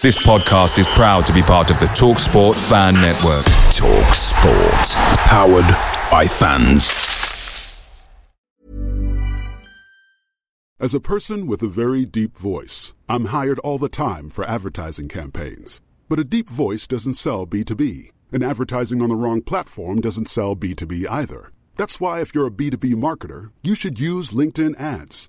This podcast is proud to be part of the TalkSport Fan Network. TalkSport, powered by fans. As a person with a very deep voice, I'm hired all the time for advertising campaigns. But a deep voice doesn't sell B2B, and advertising on the wrong platform doesn't sell B2B either. That's why, if you're a B2B marketer, you should use LinkedIn ads.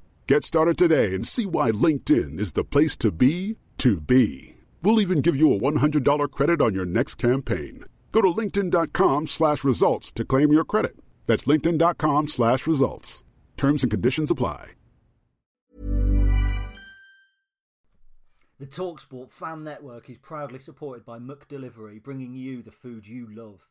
Get started today and see why LinkedIn is the place to be to be. We'll even give you a $100 credit on your next campaign. Go to linkedin.com slash results to claim your credit. That's linkedin.com slash results. Terms and conditions apply. The Talksport fan network is proudly supported by McDelivery, bringing you the food you love.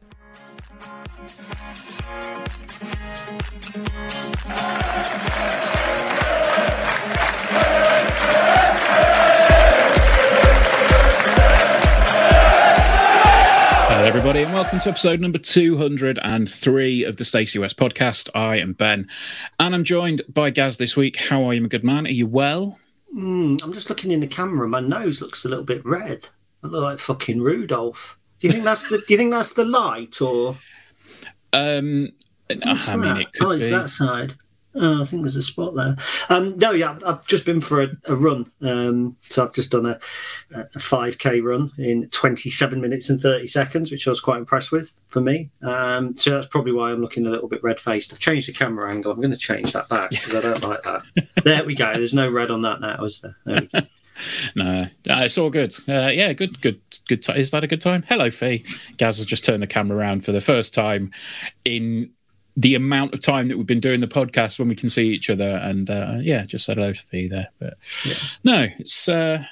Hello, everybody, and welcome to episode number 203 of the Stacey West podcast. I am Ben, and I'm joined by Gaz this week. How are you, my good man? Are you well? Mm, I'm just looking in the camera. My nose looks a little bit red. I look like fucking Rudolph. Do you think that's the? do you think that's the light or? Um, I mean, it could oh, it's be. that side. Oh, I think there's a spot there. Um, no, yeah, I've just been for a, a run. Um, so I've just done a, a 5k run in 27 minutes and 30 seconds, which I was quite impressed with for me. Um, so that's probably why I'm looking a little bit red faced. I've changed the camera angle. I'm going to change that back because I don't like that. there we go. There's no red on that now, is there? There No, uh, it's all good. Uh, yeah, good, good, good. T- is that a good time? Hello, Fee. Gaz has just turned the camera around for the first time in the amount of time that we've been doing the podcast when we can see each other, and uh, yeah, just said hello to Fee there. But no, it's a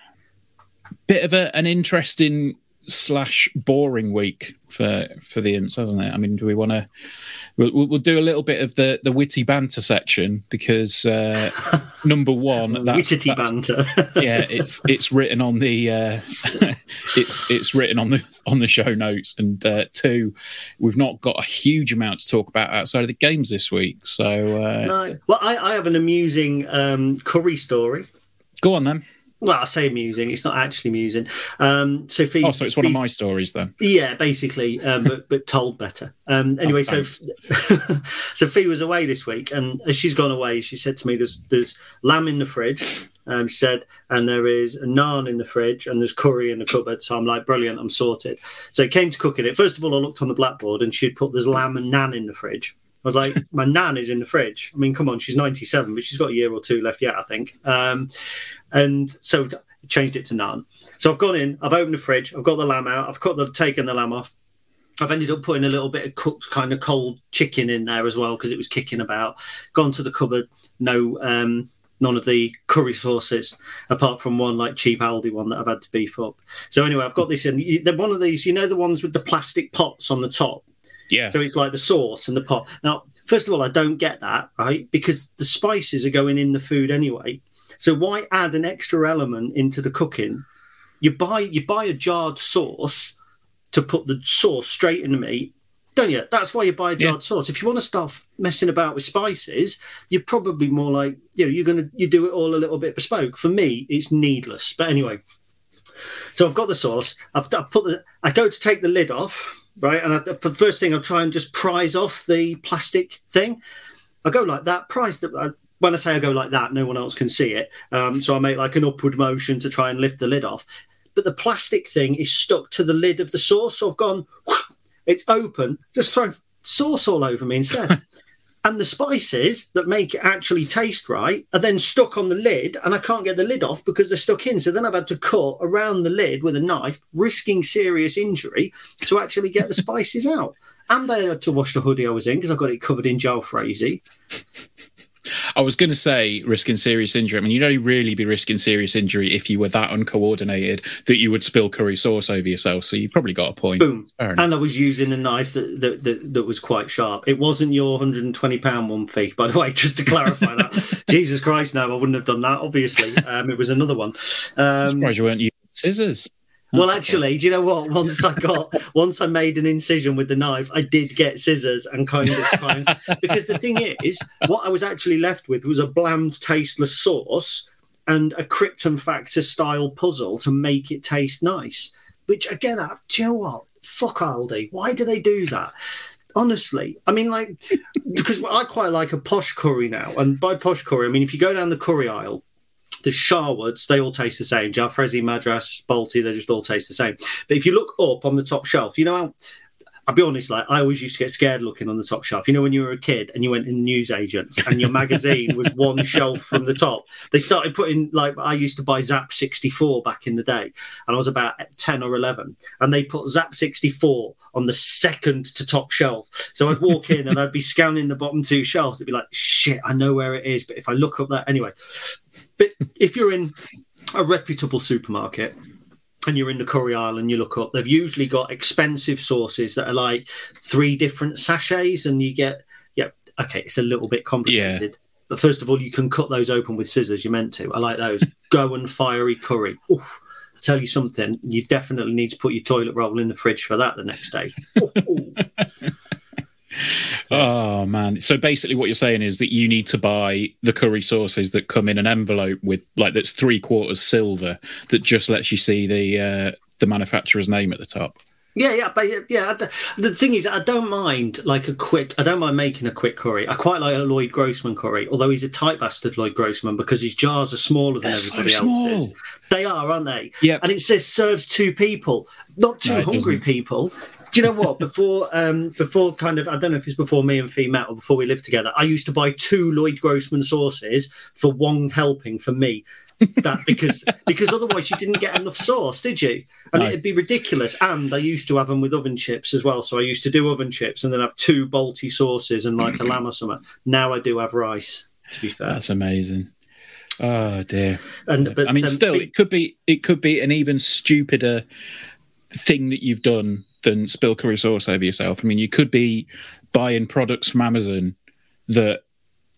bit of a, an interesting slash boring week for for the imps, hasn't it? I mean, do we want to? We'll, we'll do a little bit of the the witty banter section because uh, number one, that's, Witty that's- banter. yeah, it's it's written on the uh, it's it's written on the on the show notes, and uh, two, we've not got a huge amount to talk about outside of the games this week. So uh, no. Well, I, I have an amusing um, curry story. go on then. Well, I say amusing. It's not actually amusing. Um, so Phoebe, Oh, so it's one of my stories then. Yeah, basically, um, but, but told better. Um, anyway, so so Fee was away this week, and as she's gone away, she said to me, "There's there's lamb in the fridge." Um, she said, and there is a naan in the fridge, and there's curry in the cupboard. So I'm like, brilliant, I'm sorted. So it came to cooking it. First of all, I looked on the blackboard, and she'd put there's lamb and nan in the fridge. I was like, my nan is in the fridge. I mean, come on, she's 97, but she's got a year or two left yet, I think. Um, and so changed it to none. So I've gone in, I've opened the fridge, I've got the lamb out, I've cut the taken the lamb off. I've ended up putting a little bit of cooked kind of cold chicken in there as well because it was kicking about. Gone to the cupboard, no um none of the curry sauces apart from one like cheap Aldi one that I've had to beef up. So anyway, I've got this in. They're one of these, you know, the ones with the plastic pots on the top. Yeah. So it's like the sauce and the pot. Now, first of all, I don't get that, right? Because the spices are going in the food anyway. So why add an extra element into the cooking? You buy you buy a jarred sauce to put the sauce straight in the meat, don't you? That's why you buy a jarred sauce. If you want to start messing about with spices, you're probably more like you know you're gonna you do it all a little bit bespoke. For me, it's needless. But anyway, so I've got the sauce. I've, I've put the. I go to take the lid off, right? And I, for the first thing, I'll try and just prise off the plastic thing. I go like that, prise the, I when I say I go like that, no one else can see it. Um, so I make like an upward motion to try and lift the lid off. But the plastic thing is stuck to the lid of the sauce. So I've gone, it's open, just throw sauce all over me instead. and the spices that make it actually taste right are then stuck on the lid, and I can't get the lid off because they're stuck in. So then I've had to cut around the lid with a knife, risking serious injury to actually get the spices out. And I had to wash the hoodie I was in because I got it covered in jalfrezi. I was going to say risking serious injury. I mean, you'd only really be risking serious injury if you were that uncoordinated that you would spill curry sauce over yourself. So you probably got a point. Boom. And I was using a knife that, that, that, that was quite sharp. It wasn't your £120 one fee, by the way, just to clarify that. Jesus Christ, no, I wouldn't have done that, obviously. Um, it was another one. Um, I'm surprised you weren't using scissors well, actually, do you know what? Once I got, once I made an incision with the knife, I did get scissors and kind of try because the thing is, what I was actually left with was a bland, tasteless sauce and a Krypton Factor style puzzle to make it taste nice. Which again, I, do you know what? Fuck Aldi. Why do they do that? honestly i mean like because i quite like a posh curry now and by posh curry i mean if you go down the curry aisle the Sharwoods, they all taste the same. Jalfrezi, Madras, Balti, they just all taste the same. But if you look up on the top shelf, you know how I'll be honest, like I always used to get scared looking on the top shelf. You know, when you were a kid and you went in news agents and your magazine was one shelf from the top, they started putting like I used to buy Zap 64 back in the day, and I was about 10 or 11, and they put Zap 64 on the second to top shelf. So I'd walk in and I'd be scanning the bottom two shelves. It'd be like, shit, I know where it is, but if I look up that anyway. But if you're in a reputable supermarket and you're in the curry aisle and you look up, they've usually got expensive sauces that are like three different sachets, and you get yeah, okay, it's a little bit complicated. Yeah. But first of all, you can cut those open with scissors. You're meant to. I like those. Go and fiery curry. Oof. I tell you something. You definitely need to put your toilet roll in the fridge for that the next day. oh man! So basically, what you're saying is that you need to buy the curry sauces that come in an envelope with like that's three quarters silver that just lets you see the uh, the manufacturer's name at the top. Yeah, yeah, but yeah. The thing is, I don't mind like a quick. I don't mind making a quick curry. I quite like a Lloyd Grossman curry, although he's a tight bastard, Lloyd Grossman, because his jars are smaller than They're everybody so else's. They are, aren't they? Yeah. And it says serves two people, not two no, hungry doesn't. people do you know what? Before, um, before kind of, I don't know if it's before me and Fee met or before we lived together. I used to buy two Lloyd Grossman sauces for one helping for me. that because because otherwise you didn't get enough sauce, did you? And no. it'd be ridiculous. And I used to have them with oven chips as well. So I used to do oven chips and then have two Balti sauces and like a lamb or something. Now I do have rice. To be fair, that's amazing. Oh dear. And but, I mean, um, still, it could be it could be an even stupider thing that you've done than spill a resource over yourself. I mean, you could be buying products from Amazon that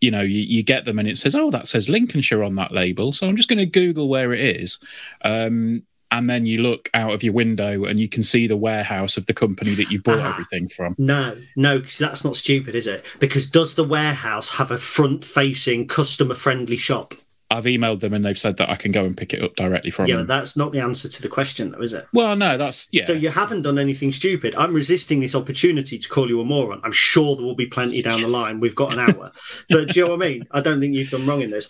you know you, you get them and it says, "Oh, that says Lincolnshire on that label." So I'm just going to Google where it is. Um, and then you look out of your window and you can see the warehouse of the company that you've bought ah, everything from. No, no, because that's not stupid, is it? Because does the warehouse have a front facing, customer friendly shop? I've emailed them and they've said that I can go and pick it up directly from yeah, them. Yeah, that's not the answer to the question, though, is it? Well, no, that's yeah. So you haven't done anything stupid. I'm resisting this opportunity to call you a moron. I'm sure there will be plenty down yes. the line. We've got an hour, but do you know what I mean? I don't think you've done wrong in this.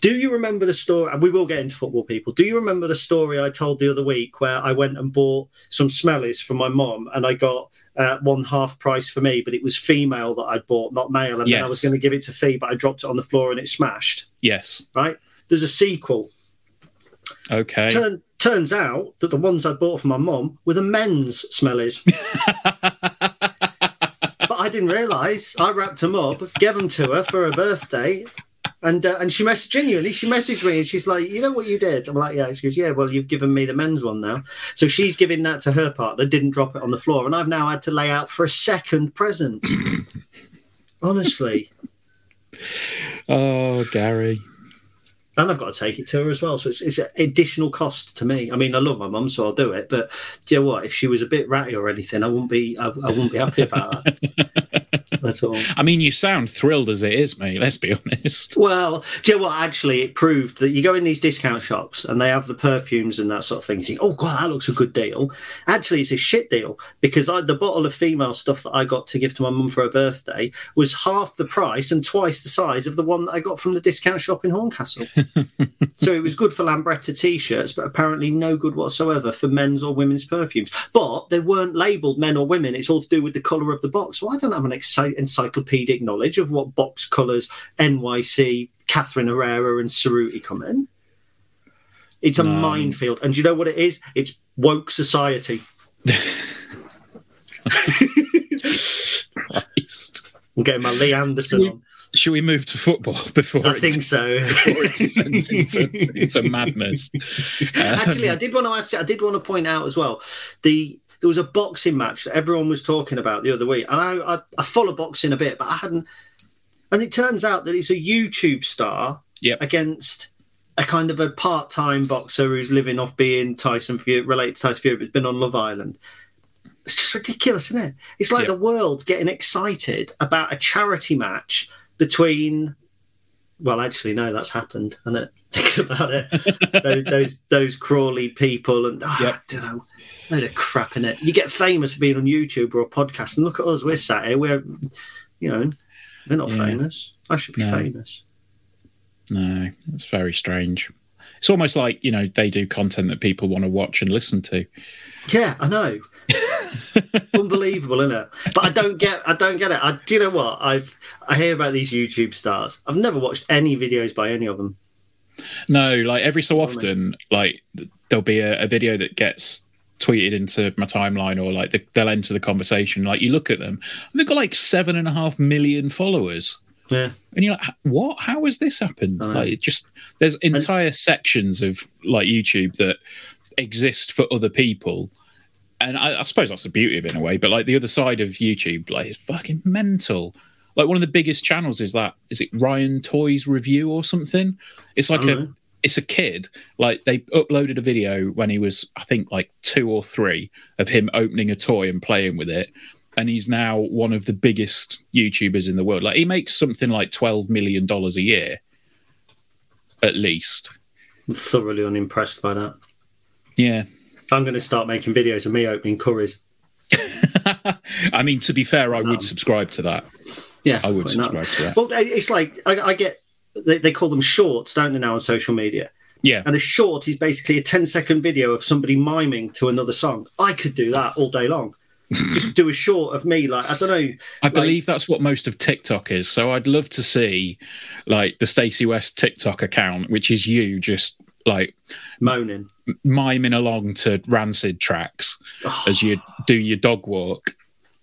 Do you remember the story? And we will get into football, people. Do you remember the story I told the other week where I went and bought some smellies for my mom and I got uh, one half price for me, but it was female that I'd bought, not male. And yes. then I was going to give it to Fee, but I dropped it on the floor and it smashed. Yes. Right? there's a sequel. Okay. Turn, turns out that the ones I bought for my mum were the men's smellies. but I didn't realise. I wrapped them up, gave them to her for her birthday, and uh, and she messaged genuinely. She messaged me and she's like, "You know what you did?" I'm like, "Yeah." She goes, "Yeah, well, you've given me the men's one now." So she's giving that to her partner. Didn't drop it on the floor, and I've now had to lay out for a second present. Honestly. Oh, Gary and I've got to take it to her as well. So it's, it's an additional cost to me. I mean, I love my mum, so I'll do it. But do you know what? If she was a bit ratty or anything, I wouldn't be. I, I wouldn't be happy about that. That's all. I mean, you sound thrilled as it is, mate. Let's be honest. Well, do you know what? Actually, it proved that you go in these discount shops and they have the perfumes and that sort of thing. You think, oh, God, that looks a good deal. Actually, it's a shit deal because I, the bottle of female stuff that I got to give to my mum for her birthday was half the price and twice the size of the one that I got from the discount shop in Horncastle. so it was good for Lambretta t shirts, but apparently no good whatsoever for men's or women's perfumes. But they weren't labeled men or women. It's all to do with the colour of the box. Well, I don't have an exci- encyclopedic knowledge of what box colours NYC, Carolina Herrera, and Cerruti come in. It's a minefield. And do you know what it is? It's woke society. I'm getting my Lee Anderson on. Should we move to football before I it, think so. before it descends into, into madness? Actually, I um, did want to ask. I did want to point out as well. The there was a boxing match that everyone was talking about the other week, and I, I, I follow boxing a bit, but I hadn't. And it turns out that it's a YouTube star Yep. against a kind of a part-time boxer who's living off being Tyson Fury, related to Tyson Fury, but's been on Love Island. It's just ridiculous, isn't it? It's like Yep. the world getting excited about a charity match between. Well, actually, no, that's happened, and it thinking about it, those, those those Crawley people, and ah, Yep. I don't know, load of crap in it. You get famous for being on YouTube or a podcast, and look at us, we're sat here, we're, you know, they're not Yeah. famous. I should be No. famous. No, it's very strange. It's almost like you know they do content that people want to watch and listen to. Yeah, I know. Unbelievable, isn't it? But I don't get. I don't get it. I, do you know what? I've I hear about these YouTube stars. I've never watched any videos by any of them. No, like every so often, like there'll be a, a video that gets tweeted into my timeline or like the, they'll enter the conversation. Like you look at them, and they've got like seven and a half million followers. Yeah, And you're like, what? How has this happened? Like, it just there's entire sections of like YouTube that exist for other people, and I, I suppose that's the beauty of it in a way. But like the other side of YouTube, like it's fucking mental. Like one of the biggest channels is that is it Ryan Toys Review or something? It's like a oh, know. it's a kid. Like they uploaded a video when he was I think like two or three of him opening a toy and playing with it. And he's now one of the biggest YouTubers in the world. Like he makes something like twelve million dollars a year, at least. I'm thoroughly unimpressed by that. Yeah. I'm going to start making videos of me opening curries. I mean, to be fair, I would Um, subscribe to that. Yeah, I would subscribe to that. Well, it's like I, I get. They, they call them shorts, don't they? Now on social media, Yeah. and a short is basically a 10 second video of somebody miming to another song. I could do that all day long. Just do a short of me, like I don't know. I believe that's what most of TikTok is. So I'd love to see like the Stacey West TikTok account, which is you just like moaning. miming along to rancid tracks oh. as you do your dog walk.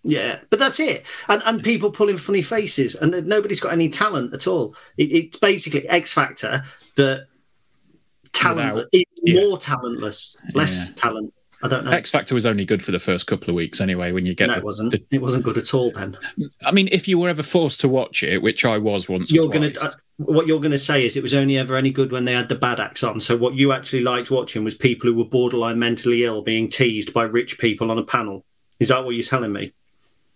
Yeah, but that's it. And and people pulling funny faces, and nobody's got any talent at all. It, it's basically X Factor, but talent, Without- yeah. more talentless, less Yeah. talent. I don't know. X Factor was only good for the first couple of weeks anyway. When you get no, the, it wasn't. the- It wasn't good at all. Ben, I mean, if you were ever forced to watch it, which I was once, you're gonna. Uh, what you're gonna say is it was only ever any good when they had the bad acts on. So what you actually liked watching was people who were borderline mentally ill being teased by rich people on a panel. Is that what you're telling me?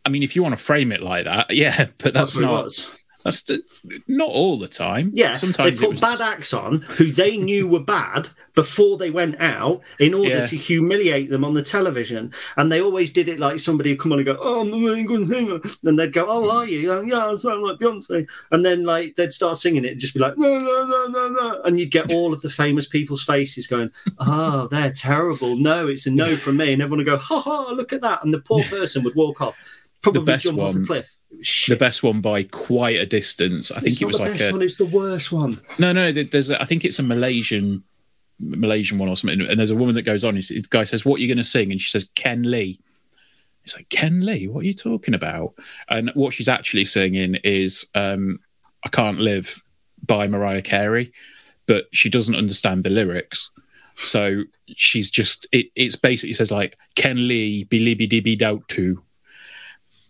I mean, if you want to frame it like that, yeah, but that's, what not was. That's the, not all the time. Yeah, sometimes they put was, bad acts on who they knew were bad before they went out in order Yeah. to humiliate them on the television. And they always did it like somebody would come on and go, "Oh, I'm a really good singer," and they'd go, "Oh, are you?" Like, yeah, I sound like Beyonce. And then like they'd start singing it and just be like, "No, no, no, no, no," and you'd get all of the famous people's faces going, "Oh, they're terrible. No, it's a no from me," and everyone would go, "Ha ha, look at that," and the poor person would walk off. Probably best jump off a one- cliff. It was the best one by quite a distance. I think It's it was the like best a one. It's the worst one. no, no. There's a, I think it's a Malaysian Malaysian one or something. And there's a woman that goes on. The guy says, "What are you going to sing?" And she says, "Ken Lee." It's like Ken Lee. What are you talking about? And what she's actually singing is um, "I Can't Live" by Mariah Carey, but she doesn't understand the lyrics. So she's just it, it's basically says like Ken Lee bilibby dibby doubt too,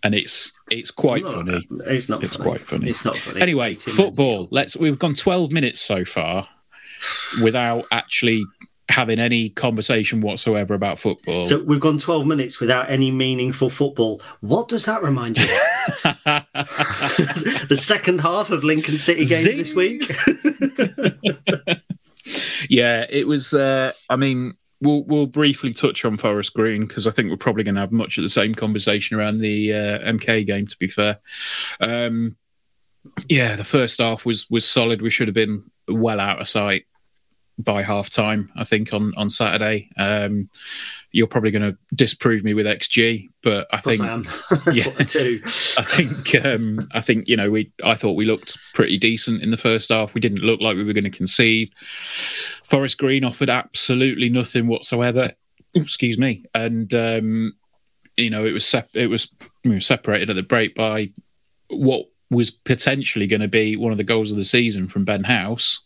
and it's it's quite No, funny. It's not. Funny. It's funny. quite funny. It's not funny. Anyway, football. Let's. We've gone twelve minutes so far without actually having any conversation whatsoever about football. So we've gone 12 minutes without any meaningful football. What does that remind you? the second half of Lincoln City games Zing! this week. yeah, it was. Uh, I mean, we'll we'll briefly touch on Forest Green because I think we're probably going to have much of the same conversation around the uh, MK game. To be fair, um, yeah, the first half was was solid. We should have been well out of sight by half time. I think on on Saturday. Um, you're probably going to disprove me with XG, but I think I yeah, I, I think um, I think you know we I thought we looked pretty decent in the first half. We didn't look like we were going to concede. Forest Green offered absolutely nothing whatsoever. Excuse me, and um, you know it was sep- it was, separated at the break by what was potentially going to be one of the goals of the season from Ben House.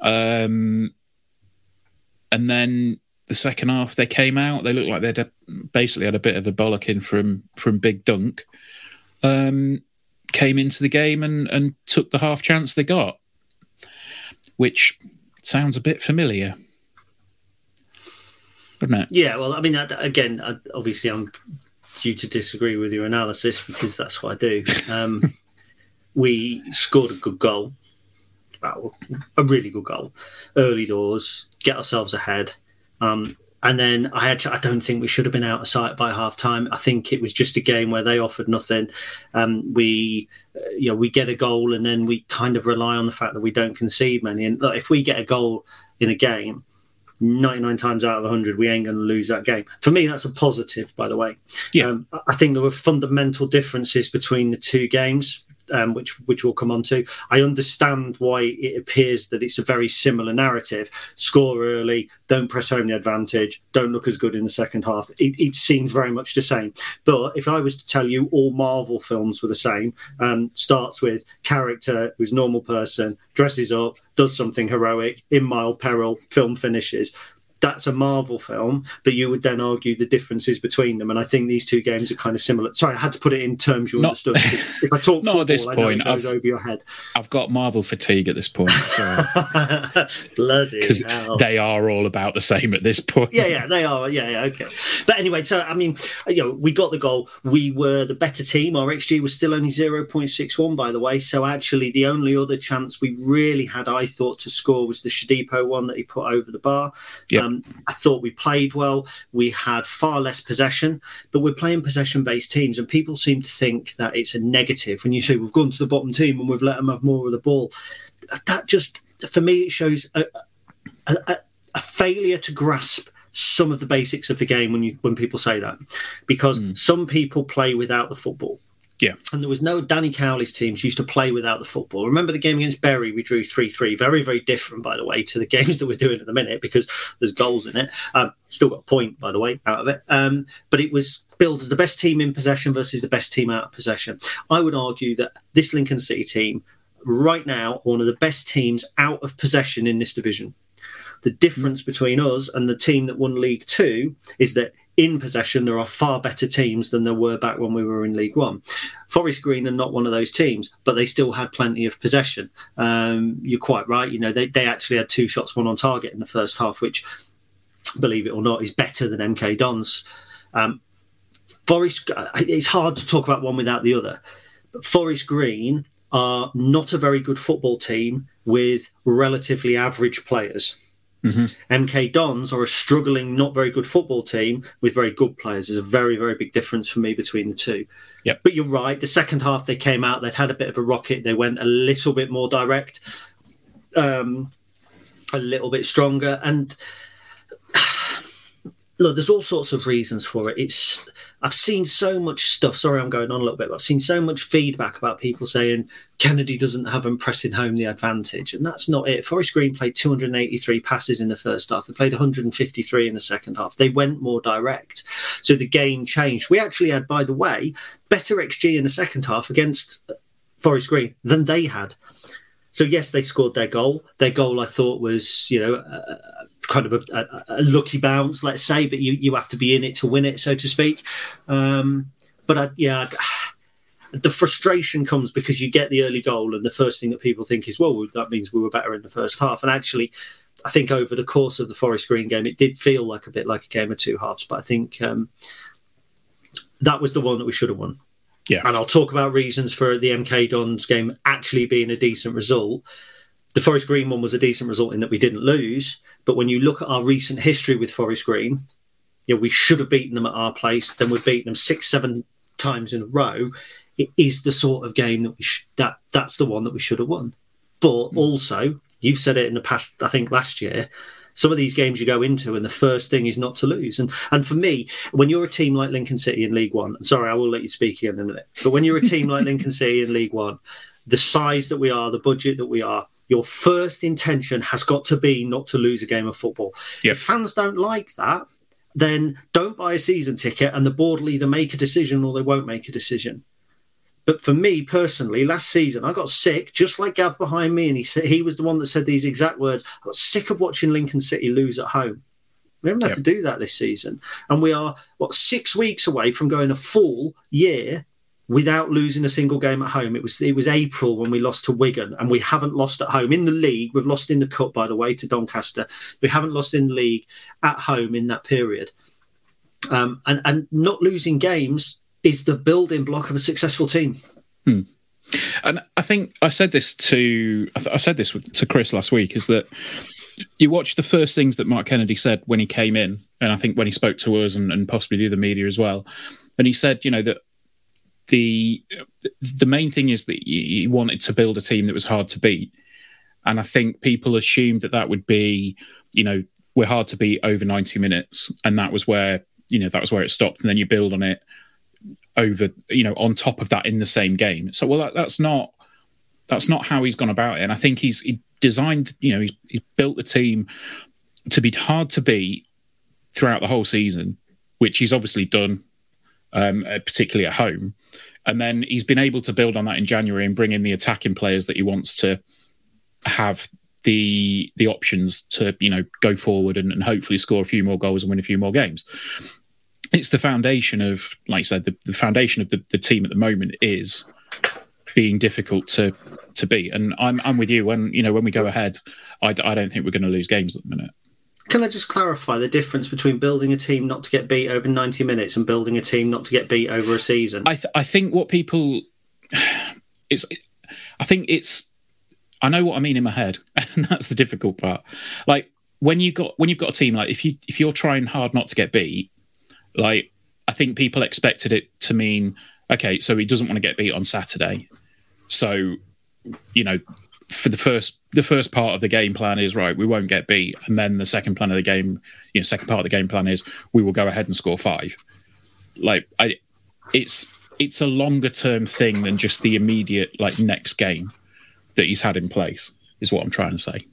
Um, and then the second half, they came out. They looked like they'd basically had a bit of a bollocking from from Big Dunc. Um, came into the game and and took the half chance they got, which sounds a bit familiar, doesn't it? Yeah. Well, I mean, again, obviously, I'm due to disagree with your analysis because that's what I do. Um, we scored a good goal, a really good goal, early doors, get ourselves ahead. Um, and then I actually, I don't think we should have been out of sight by half time. I think it was just a game where they offered nothing. Um, we, uh, you know, we get a goal and then we kind of rely on the fact that we don't concede many. And look, if we get a goal in a game, 99 times out of 100, we ain't going to lose that game. For me, that's a positive, by the way. Yeah. Um, I think there were fundamental differences between the two games um, which which we'll come on to. I understand why it appears that it's a very similar narrative: score early, don't press home the advantage, don't look as good in the second half. It, it seems very much the same. But if I was to tell you all Marvel films were the same, um, starts with character who's normal person, dresses up, does something heroic in mild peril, film finishes that's a Marvel film, but you would then argue the differences between them. And I think these two games are kind of similar. Sorry, I had to put it in terms you not, understood. If I talk not football, at this point, I over your head. I've got Marvel fatigue at this point. So. Bloody Because they are all about the same at this point. Yeah, yeah, they are. Yeah, yeah, okay. But anyway, so I mean, you know, we got the goal. We were the better team. Our XG was still only 0.61, by the way. So actually, the only other chance we really had, I thought, to score was the Shodipo one that he put over the bar. Yeah. Um, I thought we played well. We had far less possession, but we're playing possession based teams, and people seem to think that it's a negative when you say we've gone to the bottom team and we've let them have more of the ball. That just, for me, it shows a, a, a failure to grasp some of the basics of the game when you when people say that because mm. some people play without the football yeah. And there was no Danny Cowley's teams used to play without the football. Remember the game against Bury? We drew 3 3. Very, very different, by the way, to the games that we're doing at the minute because there's goals in it. Um, still got a point, by the way, out of it. Um, but it was billed as the best team in possession versus the best team out of possession. I would argue that this Lincoln City team, right now, one of the best teams out of possession in this division. The difference between us and the team that won League Two is that in possession, there are far better teams than there were back when we were in League One. Forest Green are not one of those teams, but they still had plenty of possession. Um, you're quite right. You know, they, they actually had two shots, one on target in the first half, which, believe it or not, is better than MK Dons. Um, Forest, it's hard to talk about one without the other. But Forest Green are not a very good football team with relatively average players. Mm-hmm. MK Dons are a struggling, not very good football team with very good players. There's a very, very big difference for me between the two. Yep. But you're right. The second half they came out, they'd had a bit of a rocket. They went a little bit more direct, um, a little bit stronger. And look, there's all sorts of reasons for it. It's I've seen so much stuff. Sorry, I'm going on a little bit. But I've seen so much feedback about people saying Kennedy doesn't have them pressing home the advantage, and that's not it. Forest Green played 283 passes in the first half. They played 153 in the second half. They went more direct, so the game changed. We actually had, by the way, better xG in the second half against Forest Green than they had. So yes, they scored their goal. Their goal, I thought, was you know. Uh, kind of a, a, a, lucky bounce, let's say, but you, you have to be in it to win it, so to speak. Um, but I, yeah, the frustration comes because you get the early goal, and the first thing that people think is, well, that means we were better in the first half. And actually, I think over the course of the Forest Green game, it did feel like a bit like a game of two halves. But I think um, that was the one that we should have won. Yeah. And I'll talk about reasons for the MK Dons game actually being a decent result. The Forest Green one was a decent result in that we didn't lose. But when you look at our recent history with Forest Green, you know, we should have beaten them at our place. Then we've beaten them six, seven times in a row. It is the sort of game that we sh- that that's the one that we should have won. But Hmm. also, you've said it in the past. I think last year, some of these games you go into, and the first thing is not to lose. And and for me, when you're a team like Lincoln City in League One, sorry, I will let you speak again in a minute. But when you're a team like Lincoln City in League One, the size that we are, the budget that we are, your first intention has got to be not to lose a game of football. Yep. If fans don't like that, then don't buy a season ticket, and the board will either make a decision or they won't make a decision. But for me personally, last season I got sick, just like Gav behind me, and he said he was the one that said these exact words. I got sick of watching Lincoln City lose at home. We haven't had Yep. to do that this season, and we are what six weeks away from going a full year without losing a single game at home. It was it was April when we lost to Wigan, and we haven't lost at home in the league. We've lost in the cup, by the way, to Doncaster. We haven't lost in the league at home in that period. Um, and and not losing games is the building block of a successful team. And I think I said this to I said this to Chris last week is that you watch the first things that Mark Kennedy said when he came in, and I think when he spoke to us and, and possibly the other media as well, and he said, you know, that the the main thing is that he wanted to build a team that was hard to beat, and I think people assumed that that would be, you know, we're hard to beat over ninety minutes, and that was where you know that was where it stopped, and then you build on it over you know on top of that in the same game. So well that, that's not that's not how he's gone about it. And i think he's he designed you know he's built the team to be hard to beat throughout the whole season which he's obviously done um, uh, particularly at home and then he's been able to build on that in january and bring in the attacking players that he wants to have the the options to you know go forward and, and hopefully score a few more goals and win a few more games it's the foundation of, like I said, the, the foundation of the, the team at the moment is being difficult to to beat. And I'm I'm with you when you know when we go ahead, I, I don't think we're going to lose games at the minute. Can I just clarify the difference between building a team not to get beat over 90 minutes and building a team not to get beat over a season? I th- I think what people it's I think it's I know what I mean in my head, and that's the difficult part. Like when you got when you've got a team like if you if you're trying hard not to get beat, like I think people expected it to mean okay, so he doesn't want to get beat on Saturday, so you know for the first the first part of the game plan is right we won't get beat. And then the second plan of the game you know second part of the game plan is we will go ahead and score five. Like i it's it's a longer term thing than just the immediate like next game that he's had in place is what i'm trying to say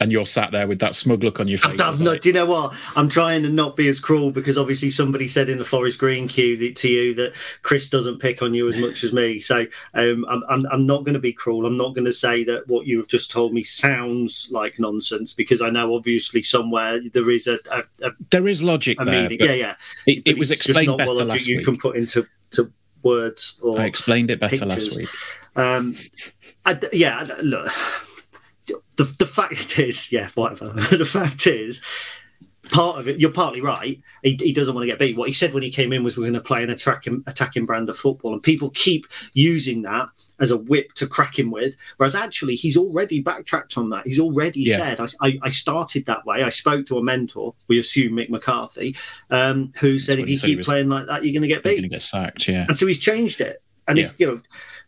and you're sat there with that smug look on your face not, like, do you know what? I'm trying to not be as cruel because obviously somebody said in the Forest Green queue that, to you that Chris doesn't pick on you as much as me. So um, I'm, I'm, I'm not going to be cruel. I'm not going to say that what you have just told me sounds like nonsense because I know obviously somewhere there is a, a, a, there is logic there meaning. Yeah, yeah. it, it was explained not better well last you week can put into to words or i explained it better last week Um, I, yeah, look. The, the fact is, yeah, whatever. the fact is, part of it, you're partly right. He, he doesn't want to get beat. What he said when he came in was we're going to play an attacking, attacking brand of football, and people keep using that as a whip to crack him with. Whereas actually, he's already backtracked on that. He's already Yeah. said, I, I, I started that way. I spoke to a mentor, we assume Mick McCarthy, um, who said, if you keep playing like that, you're going to get you're beat. going to get sacked yeah And so he's changed it. And if you know,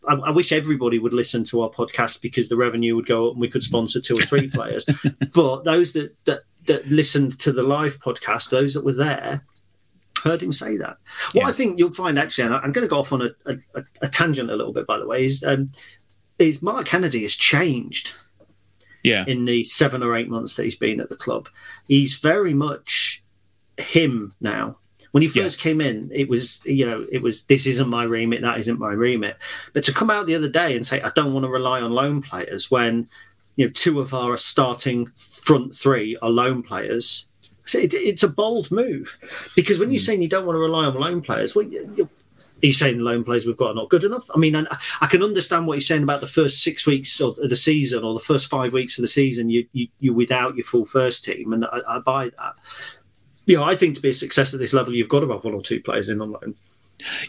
I, I wish everybody would listen to our podcast because the revenue would go up and we could sponsor two or three players. But those that, that that listened to the live podcast, those that were there, heard him say that. What Yeah. I think you'll find actually, and I- I'm going to go off on a, a, a tangent a little bit, by the way, is um, is Mark Kennedy has changed yeah in the seven or eight months that he's been at the club. He's very much him now. When he Yeah. first came in, it was you know it was this isn't my remit, that isn't my remit. But to come out the other day and say I don't want to rely on loan players when you know two of our starting front three are loan players. So it, it's a bold move because when you're mm. saying you don't want to rely on loan players, well, you, you, he's saying the loan players we've got are not good enough. I mean, I, I can understand what he's saying about the first six weeks of the season or the first five weeks of the season. You, you you're without your full first team, and I, I buy that. You know, I think to be a success at this level, you've got to have one or two players in on loan.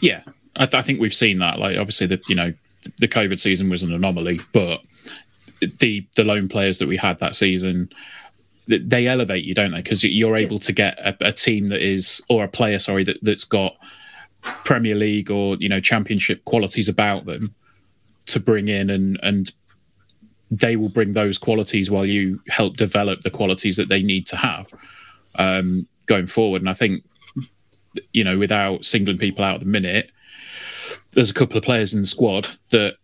Yeah, I, I think we've seen that. Like, obviously, the you know the COVID season was an anomaly, but the the loan players that we had that season they elevate you, don't they? Because you're able to get a, a, team that is, or a player, sorry, that, that's got Premier League or you know Championship qualities about them to bring in, and and they will bring those qualities while you help develop the qualities that they need to have um, going forward. And I think you know, without singling people out at the minute, there's a couple of players in the squad that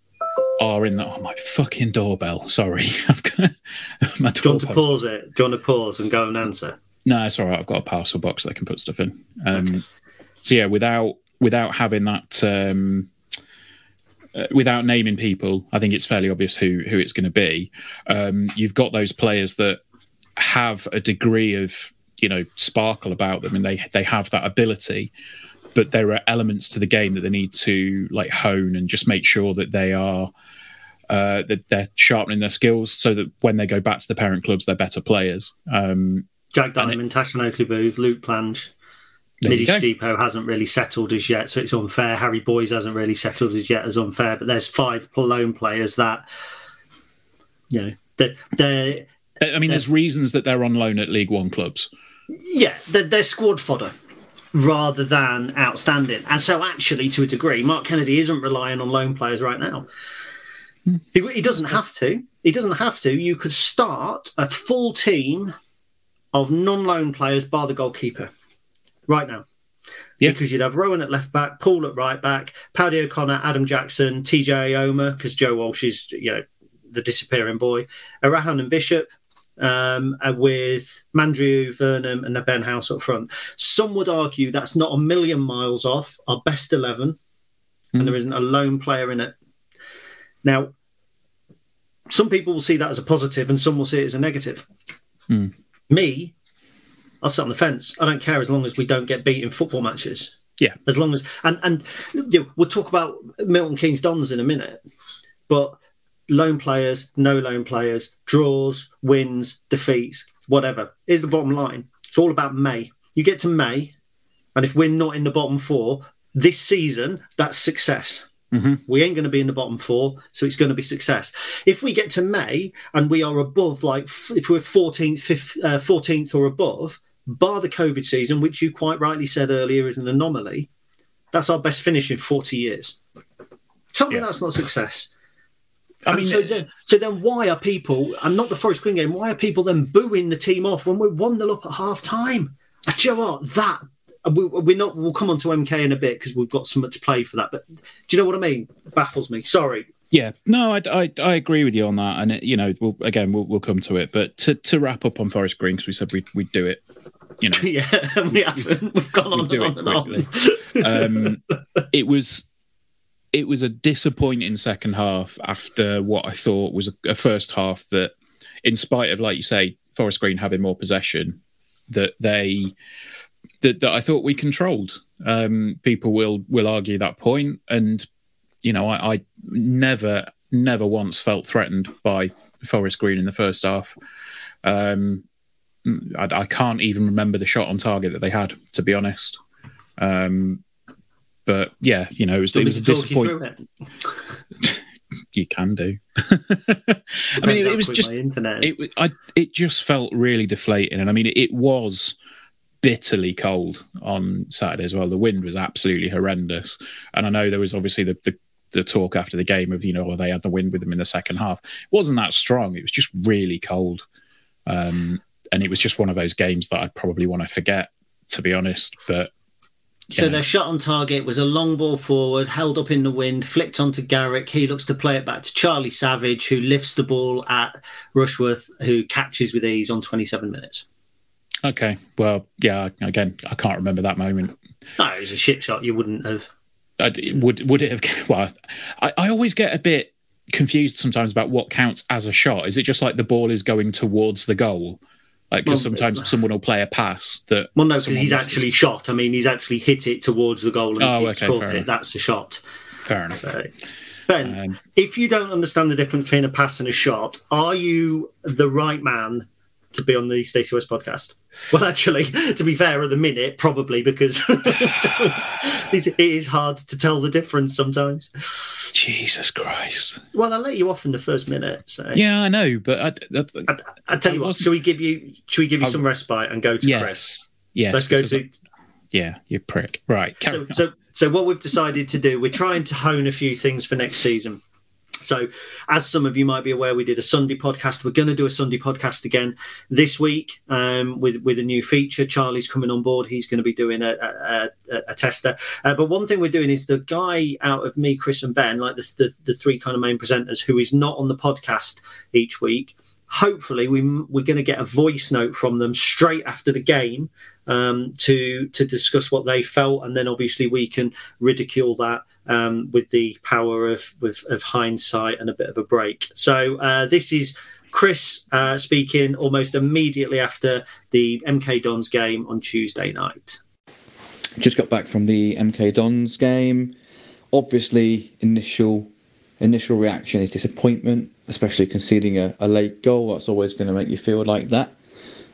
are in the oh my fucking doorbell. Sorry, I've got my Do you want to pause it? Do you want to pause and go and answer? No, it's all right. I've got a parcel box that I can put stuff in. Um, okay. So yeah, without without having that, um, uh, without naming people, I think it's fairly obvious who who it's going to be. Um, you've got those players that have a degree of you know sparkle about them, and they they have that ability but there are elements to the game that they need to like hone and just make sure that they are uh, that they're sharpening their skills so that when they go back to the parent clubs, they're better players. Um, Jack Diamond, Tashan Oakley Boothe, Luke Plange. Mide Shodipo hasn't really settled as yet, so it's unfair. Harry Boyes hasn't really settled as yet as unfair. But there's five lone players that, you know, that they're. I mean, there's reasons that they're on loan at League One clubs. Yeah, they're, they're squad fodder rather than outstanding. And so, actually, to a degree, Mark Kennedy isn't relying on loan players right now. He, he, doesn't have to. He doesn't have to. You could start a full team of non loan players, bar the goalkeeper, right now. Yeah. Because you'd have Rowan at left back, Paul at right back, Paudie O'Connor, Adam Jackson, TJ Eyoma, because Joe Walsh is, you know, the disappearing boy, Erhahon and Bishop, um, uh, with Mandroiu Vernam and the Ben House up front. Some would argue that's not a million miles off our best 11, mm. and there isn't a lone player in it. Now, some people will see that as a positive, and some will see it as a negative. Mm. Me, I'll sit on the fence. I don't care as long as we don't get beat in football matches. Yeah. As long as and and you know, we'll talk about Milton Keynes Dons in a minute, but loan players, no loan players, draws, wins, defeats, whatever. Here's the bottom line. It's all about May. You get to May, and if we're not in the bottom four this season, that's success. Mm-hmm. We ain't going to be in the bottom four, so it's going to be success. If we get to May and we are above, like if we're 14th, 15th, uh, 14th or above, bar the COVID season, which you quite rightly said earlier is an anomaly, that's our best finish in 40 years. Tell me yeah. that's not success. I mean, so then, so then, why are people? I'm not the Forest Green game. Why are people then booing the team off when we're one 0 up at half time? Uh, do you know what? That we, are not. We'll come on to MK in a bit because we've got so much to play for that. But do you know what I mean? It baffles me. Sorry. Yeah, no, I, I, I agree with you on that, and it, you know, we'll, again, we'll, we'll come to it. But to, to wrap up on Forest Green, because we said we'd, we'd do it, you know, yeah, we haven't. We've gone on, do and on, it quickly. um, it was it was a disappointing second half after what I thought was a, a, first half that, in spite of, like you say, Forest Green having more possession, that they that, that I thought we controlled. Um, people will will argue that point, and you know, I, I never never once felt threatened by Forest Green in the first half. Um, I, I, can't even remember the shot on target that they had, to be honest. Um, but yeah, you know, it was, it was a disappointment. you can do. I mean, it, it was just internet. It, I, it just felt really deflating, and I mean, it, it was bitterly cold on Saturday as well. The wind was absolutely horrendous, and I know there was obviously the, the the talk after the game of you know they had the wind with them in the second half. It wasn't that strong. It was just really cold, um, and it was just one of those games that I'd probably want to forget, to be honest. But so their shot on target was a long ball forward, held up in the wind, flicked onto Garrick. He looks to play it back to Charlie Savage, who lifts the ball at Rushworth, who catches with ease on 27 minutes. Okay, well, yeah. Again, I can't remember that moment. No, it was a shit shot. You wouldn't have. I'd, would would it have? Well, I, I always get a bit confused sometimes about what counts as a shot. Is it just like the ball is going towards the goal, Like, because well, sometimes someone will play a pass that. Well, no, because he's misses. actually shot. I mean, he's actually hit it towards the goal and oh, okay, caught it. Enough. That's a shot. Fair enough. So, ben, um, if you don't understand the difference between a pass and a shot, are you the right man to be on the Stacey West podcast? Well, actually, to be fair, at the minute, probably because it is hard to tell the difference sometimes. Jesus Christ! Well, I'll let you off in the first minute. So yeah, I know, but I, I, I, I tell you what. Shall we give you? Shall we give you some respite and go to yes, Chris? Yes. Let's go to. Yeah, you prick. Right. So, so, so, what we've decided to do, we're trying to hone a few things for next season. So, as some of you might be aware, we did a Sunday podcast. We're going to do a Sunday podcast again this week um, with with a new feature. Charlie's coming on board. He's going to be doing a, a, a, a tester. Uh, but one thing we're doing is the guy out of me, Chris, and Ben, like the, the, the three kind of main presenters, who is not on the podcast each week. Hopefully, we, we're going to get a voice note from them straight after the game um, to to discuss what they felt, and then obviously we can ridicule that um, with the power of with, of hindsight and a bit of a break. So uh, this is Chris uh, speaking almost immediately after the MK Dons game on Tuesday night. Just got back from the MK Dons game. Obviously, initial initial reaction is disappointment, especially conceding a, a late goal. That's always going to make you feel like that.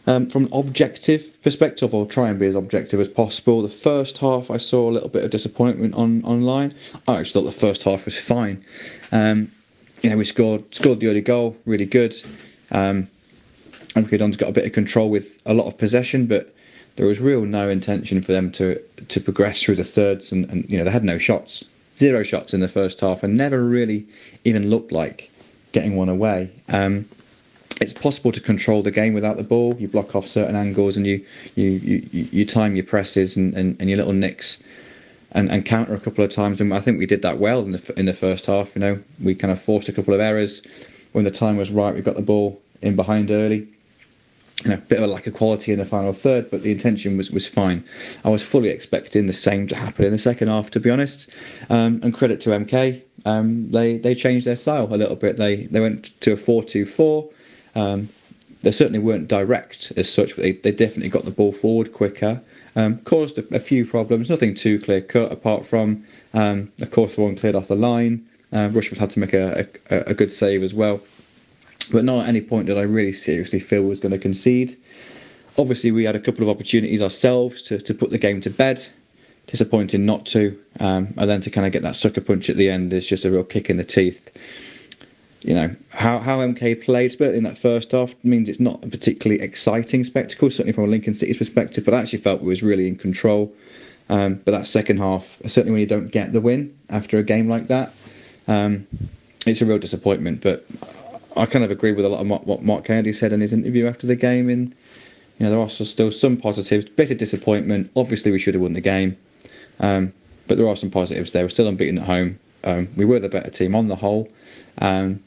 Um, from an objective perspective, I'll try and be as objective as possible. The first half, I saw a little bit of disappointment on online. I actually thought the first half was fine. Um, you know, we scored scored the early goal, really good. Um, MK Dons got a bit of control with a lot of possession, but there was real no intention for them to to progress through the thirds, and, and you know they had no shots, zero shots in the first half, and never really even looked like getting one away. Um, it's possible to control the game without the ball. You block off certain angles and you you you, you time your presses and, and, and your little nicks and, and counter a couple of times. And I think we did that well in the in the first half. You know, we kind of forced a couple of errors when the time was right. We got the ball in behind early. You know, a bit of a lack of quality in the final third, but the intention was, was fine. I was fully expecting the same to happen in the second half, to be honest. Um, and credit to MK, um, they they changed their style a little bit. They they went to a four-two-four. Um, they certainly weren't direct as such, but they, they definitely got the ball forward quicker. Um, caused a, a, few problems, nothing too clear cut, apart from, um, of course, the one cleared off the line. Uh, Rushworth had to make a, a, a, good save as well. But not at any point did I really seriously feel was going to concede. Obviously, we had a couple of opportunities ourselves to, to put the game to bed. Disappointing not to. Um, and then to kind of get that sucker punch at the end is just a real kick in the teeth you know how how MK played, but in that first half means it's not a particularly exciting spectacle, certainly from a Lincoln City's perspective. But I actually felt we was really in control. Um, but that second half, certainly when you don't get the win after a game like that, um, it's a real disappointment. But I kind of agree with a lot of what Mark Kennedy said in his interview after the game. In you know there are still some positives, bit of disappointment. Obviously we should have won the game, um, but there are some positives there. We're still unbeaten at home. Um, we were the better team on the whole. Um,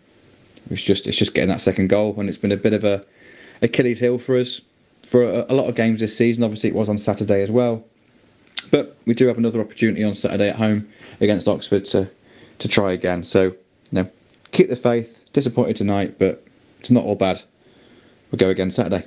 it's just it's just getting that second goal, and it's been a bit of a Achilles heel for us for a, a, lot of games this season. Obviously, it was on Saturday as well, but we do have another opportunity on Saturday at home against Oxford to to try again. So, you know, keep the faith. Disappointed tonight, but it's not all bad. We'll go again Saturday.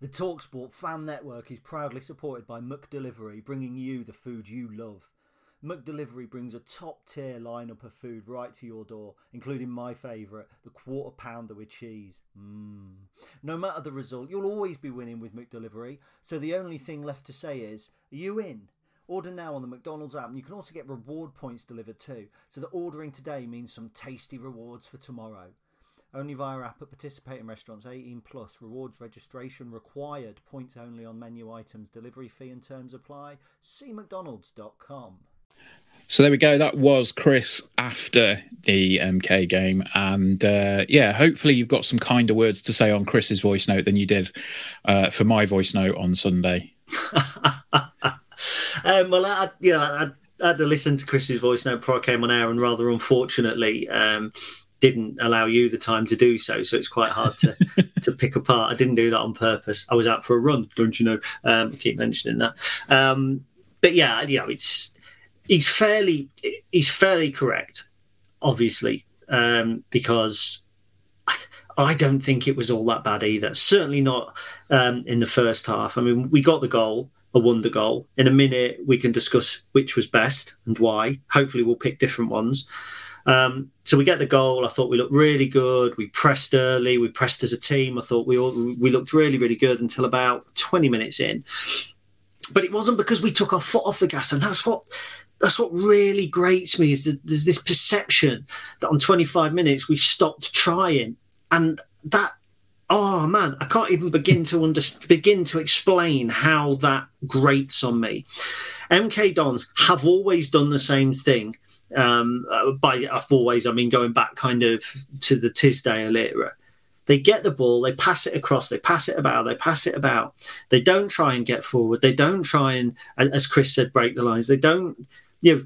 The Talksport fan network is proudly supported by McDelivery, bringing you the food you love. McDelivery brings a top tier lineup of food right to your door, including my favourite, the quarter pounder with cheese. Mmm. No matter the result, you'll always be winning with McDelivery, so the only thing left to say is, are you in? Order now on the McDonald's app, and you can also get reward points delivered too, so that ordering today means some tasty rewards for tomorrow. Only via app at participating restaurants 18 plus. Rewards registration required. Points only on menu items. Delivery fee and terms apply. See McDonald's.com. So there we go. That was Chris after the MK game, and uh, yeah, hopefully you've got some kinder words to say on Chris's voice note than you did uh, for my voice note on Sunday. um, well, I, you know, I, I, had to listen to Chris's voice note before I came on air, and rather unfortunately, um, didn't allow you the time to do so. So it's quite hard to to pick apart. I didn't do that on purpose. I was out for a run, don't you know? Um, I keep mentioning that. Um, but yeah, yeah, it's he's fairly he's fairly correct, obviously, um, because I don't think it was all that bad either. Certainly not um, in the first half. I mean, we got the goal, a wonder goal. In a minute, we can discuss which was best and why. Hopefully, we'll pick different ones. Um, so we get the goal. I thought we looked really good. We pressed early. We pressed as a team. I thought we all, we looked really really good until about 20 minutes in. But it wasn't because we took our foot off the gas, and that's what that's what really grates me is that there's this perception that on 25 minutes we stopped trying, and that oh man, I can't even begin to under, begin to explain how that grates on me. MK Dons have always done the same thing um, uh, by I've always, I mean, going back kind of to the Tisdale era. They get the ball, they pass it across, they pass it about, they pass it about. They don't try and get forward. They don't try and, as Chris said, break the lines. They don't, you know,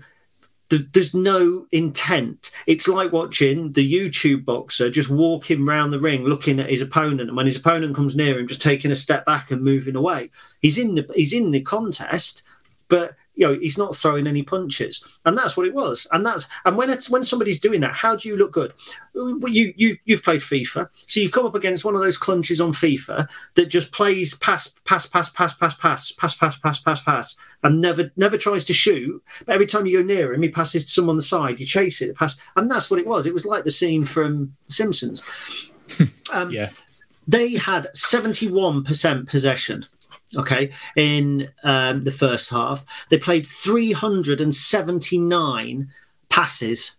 there's no intent. It's like watching the YouTube boxer just walking around the ring, looking at his opponent, and when his opponent comes near him, just taking a step back and moving away. He's in the he's in the contest, but you know he's not throwing any punches and that's what it was and that's and when it's when somebody's doing that how do you look good you you you've played fifa so you come up against one of those clunches on fifa that just plays pass pass pass pass pass pass pass pass pass pass pass and never never tries to shoot but every time you go near him he passes to someone on the side you chase it pass and that's what it was it was like the scene from simpsons um, yeah they had 71% possession okay, in um, the first half. They played 379 passes,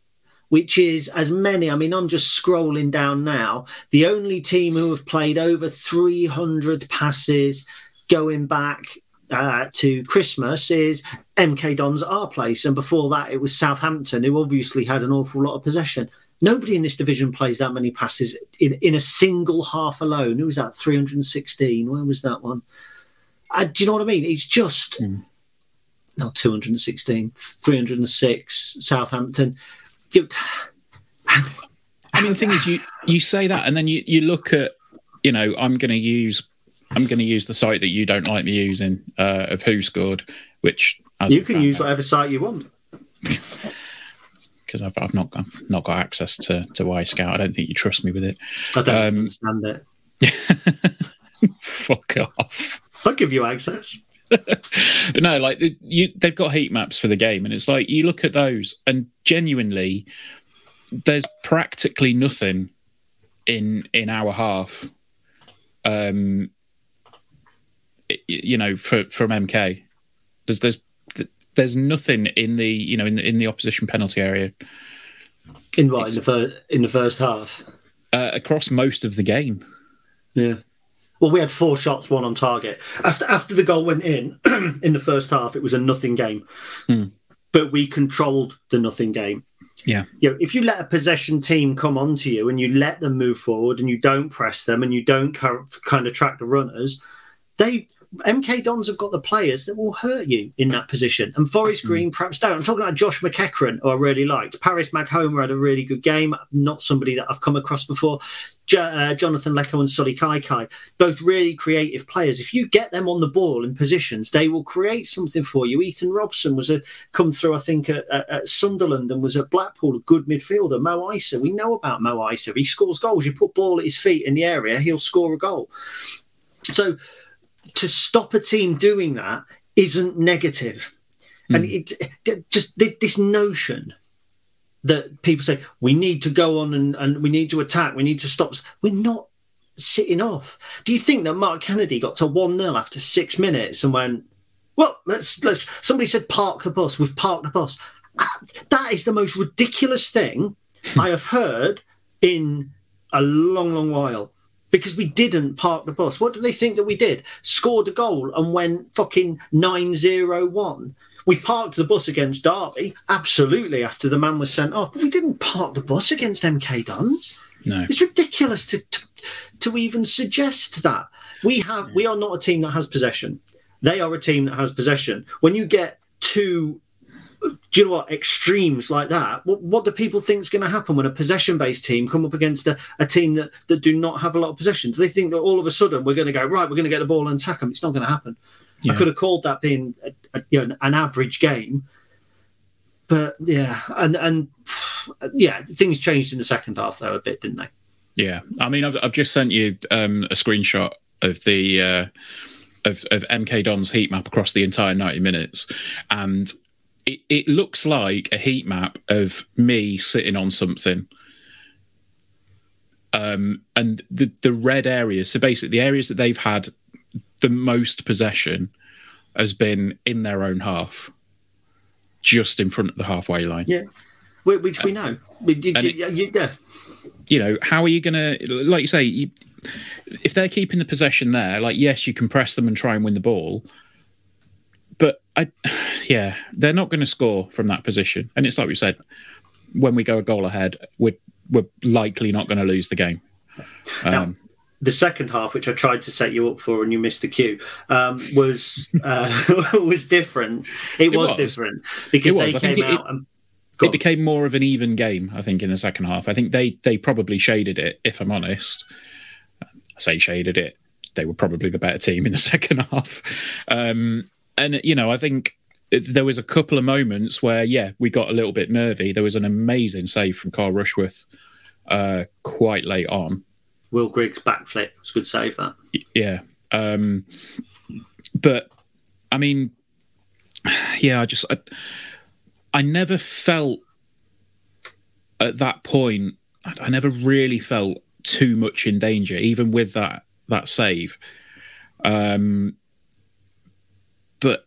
which is as many. I mean, I'm just scrolling down now. The only team who have played over 300 passes going back uh, to Christmas is MK Dons our place, and before that it was Southampton, who obviously had an awful lot of possession. Nobody in this division plays that many passes in, in a single half alone. Who was that? 316. Where was that one? I, do you know what I mean? It's just mm. not 216, 306, Southampton. I mean, the thing is, you you say that, and then you you look at, you know, I'm going to use I'm going to use the site that you don't like me using uh, of who scored, which you can use out, whatever site you want. Because I've, I've not I've not got access to to Wyscout. I don't think you trust me with it. I don't um, understand it. fuck off. I'll give you access. but no, like you, they've got heat maps for the game, and it's like you look at those, and genuinely, there's practically nothing in in our half. Um, you know, for from MK, there's there's there's nothing in the you know in the, in the opposition penalty area. In what in the first in the first half? Uh, across most of the game. Yeah. Well, we had four shots, one on target. After after the goal went in in the first half, it was a nothing game, hmm. but we controlled the nothing game. Yeah, you know, if you let a possession team come onto you and you let them move forward and you don't press them and you don't kind of track the runners, they MK Dons have got the players that will hurt you in that position. And Forest hmm. Green perhaps don't. I'm talking about Josh McEachran, who I really liked. Paris Maghoma had a really good game. Not somebody that I've come across before. J- uh, Jonathan Leko and Sullay Kaikai, both really creative players. If you get them on the ball in positions, they will create something for you. Ethan Robson was a come through, I think, at, at Sunderland and was at Blackpool, a good midfielder. Mo Eisa, we know about Mo Eisa. He scores goals. You put ball at his feet in the area, he'll score a goal. So to stop a team doing that isn't negative. And it, it just this notion that people say we need to go on and, and we need to attack, we need to stop. We're not sitting off. Do you think that Mark Kennedy got to one 0 after six minutes and went, "Well, let's let's"? Somebody said, "Park the bus." We've parked the bus. Ah, That is the most ridiculous thing I have heard in a long, long while. Because we didn't park the bus. What do they think that we did? Scored a goal and went fucking 9 0 1. We parked the bus against Derby, absolutely, after the man was sent off. But we didn't park the bus against MK Dons. No. It's ridiculous to, to to even suggest that. We have we are not a team that has possession. They are a team that has possession. When you get two do you know what? Extremes like that. What, what do people think is going to happen when a possession based team come up against a, a team that, that do not have a lot of possession? Do they think that all of a sudden we're going to go right we're going to get the ball and attack them it's not going to happen. I could have called that being a, a, you know, an average game but yeah and and yeah things changed in the second half though a bit didn't they? Yeah, I mean, I've, I've just sent you um, a screenshot of the uh, of, of MK Don's heat map across the entire ninety minutes, and it, it looks like a heat map of me sitting on something. Um, and the the red areas, so basically the areas that they've had the most possession, has been in their own half, just in front of the halfway line. Yeah, which we know. We- you- and you- you- yeah. you know, how are you going to, like you say, you, if they're keeping the possession there, like, yes, you can press them and try and win the ball. But I, yeah, they're not going to score from that position. And it's like we said, when we go a goal ahead, we're, we're likely not going to lose the game. Um, The second half, which I tried to set you up for, and you missed the cue, um, was uh, was different. It, was, was. different because It was. they I came it- out and Go it became more of an even game, I think, in the second half. I think they they probably shaded it, if I'm honest. I say shaded it. They were probably the better team in the second half. Um, and, you know, I think there was a couple of moments where, yeah, we got a little bit nervy. There was an amazing save from Carl Rushworth uh, quite late on. Will Grigg's backflip. It's a good save that. Yeah. Um, but I mean, yeah, I just I, I never felt at that point. I, I never really felt too much in danger, even with that that save. Um, but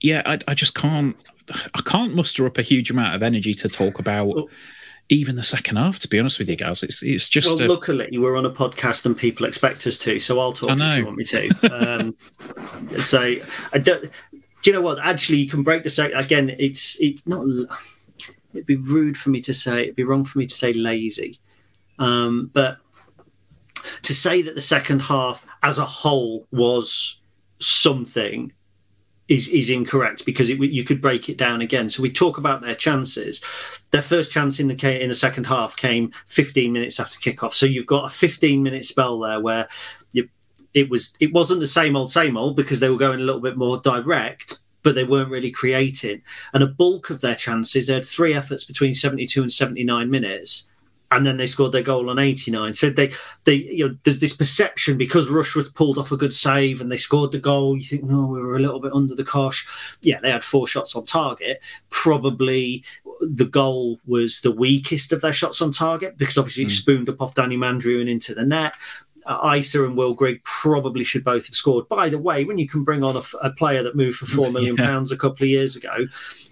yeah, I, I just can't. I can't muster up a huge amount of energy to talk about even the second half. To be honest with you guys, it's it's just Well, a, luckily we're on a podcast and people expect us to, so I'll talk I if you want me to. Um, so I don't. Do you know what? Actually, you can break the second again. It's it's not. It'd be rude for me to say. It'd be wrong for me to say lazy, um, but to say that the second half as a whole was something is is incorrect because it, you could break it down again. So we talk about their chances. Their first chance in the in the second half came 15 minutes after kickoff. So you've got a 15 minute spell there where you, it was it wasn't the same old same old because they were going a little bit more direct. But they weren't really creating, and a bulk of their chances. They had three efforts between seventy-two and seventy-nine minutes, and then they scored their goal on 89. So they, they, you know, there's this perception because Rushworth pulled off a good save and they scored the goal. You think, no, we were a little bit under the cosh. Yeah, they had four shots on target. Probably the goal was the weakest of their shots on target because obviously it spooned up off Danny Mandroiu and into the net. Uh, Eisa and Will Grigg probably should both have scored. By the way, when you can bring on a, f- a player that moved for four million Yeah. pounds a couple of years ago,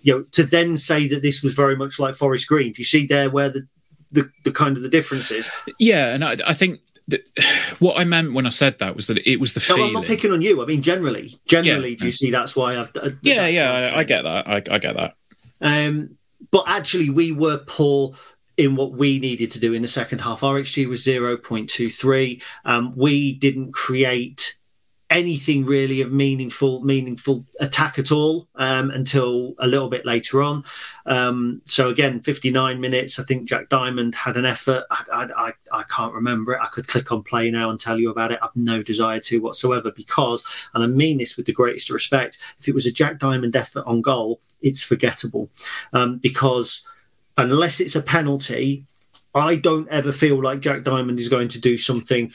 you know, to then say that this was very much like Forest Green, do you see there where the the, the kind of the differences. Yeah, and I, I think that what I meant when I said that was that it was the No, feeling. I'm not picking on you. I mean, generally, generally, Yeah. do you see that's why I've. uh, yeah, yeah, I, I get that. I, I get that. Um, but actually, we were poor in what we needed to do in the second half. Our XG was 0.23. Um, we didn't create anything really of meaningful meaningful attack at all um, until a little bit later on. Um, so again, 59 minutes. I think Jack Diamond had an effort. I, I, I, can't remember it. I could click on play now and tell you about it. I've no desire to whatsoever because, and I mean this with the greatest respect, if it was a Jack Diamond effort on goal, it's forgettable um, because unless it's a penalty, I don't ever feel like Jack Diamond is going to do something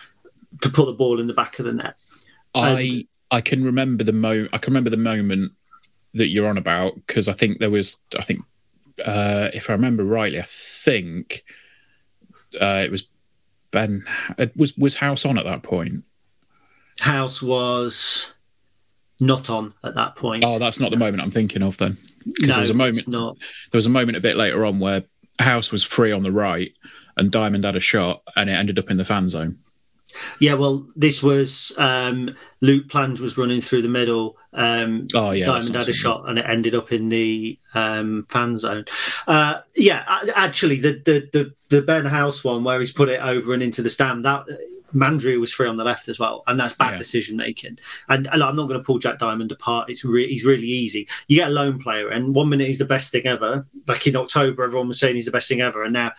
to put the ball in the back of the net. I I can remember the mo. I can remember the moment that you're on about because I think there was, I think, uh, if I remember rightly, I think uh, it was Ben. Was was House on at that point? House was not on at that point. Oh, that's not the moment I'm thinking of then. Because No, there was a moment. it's not. There was a moment a bit later on where House was free on the right, and Diamond had a shot, and it ended up in the fan zone. Yeah, well, this was um, Luke Plange was running through the middle. Um, Oh, yeah, Diamond had a shot, and it ended up in the um, fan zone. Uh, yeah, actually, the, the the the Ben House one where he's put it over and into the stand that. Mandroiu was free on the left as well, and that's bad Yeah. decision making. And, and I'm not going to pull Jack Diamond apart. It's re- he's really easy. You get a lone player, and one minute he's the best thing ever. Like in October, everyone was saying he's the best thing ever, and now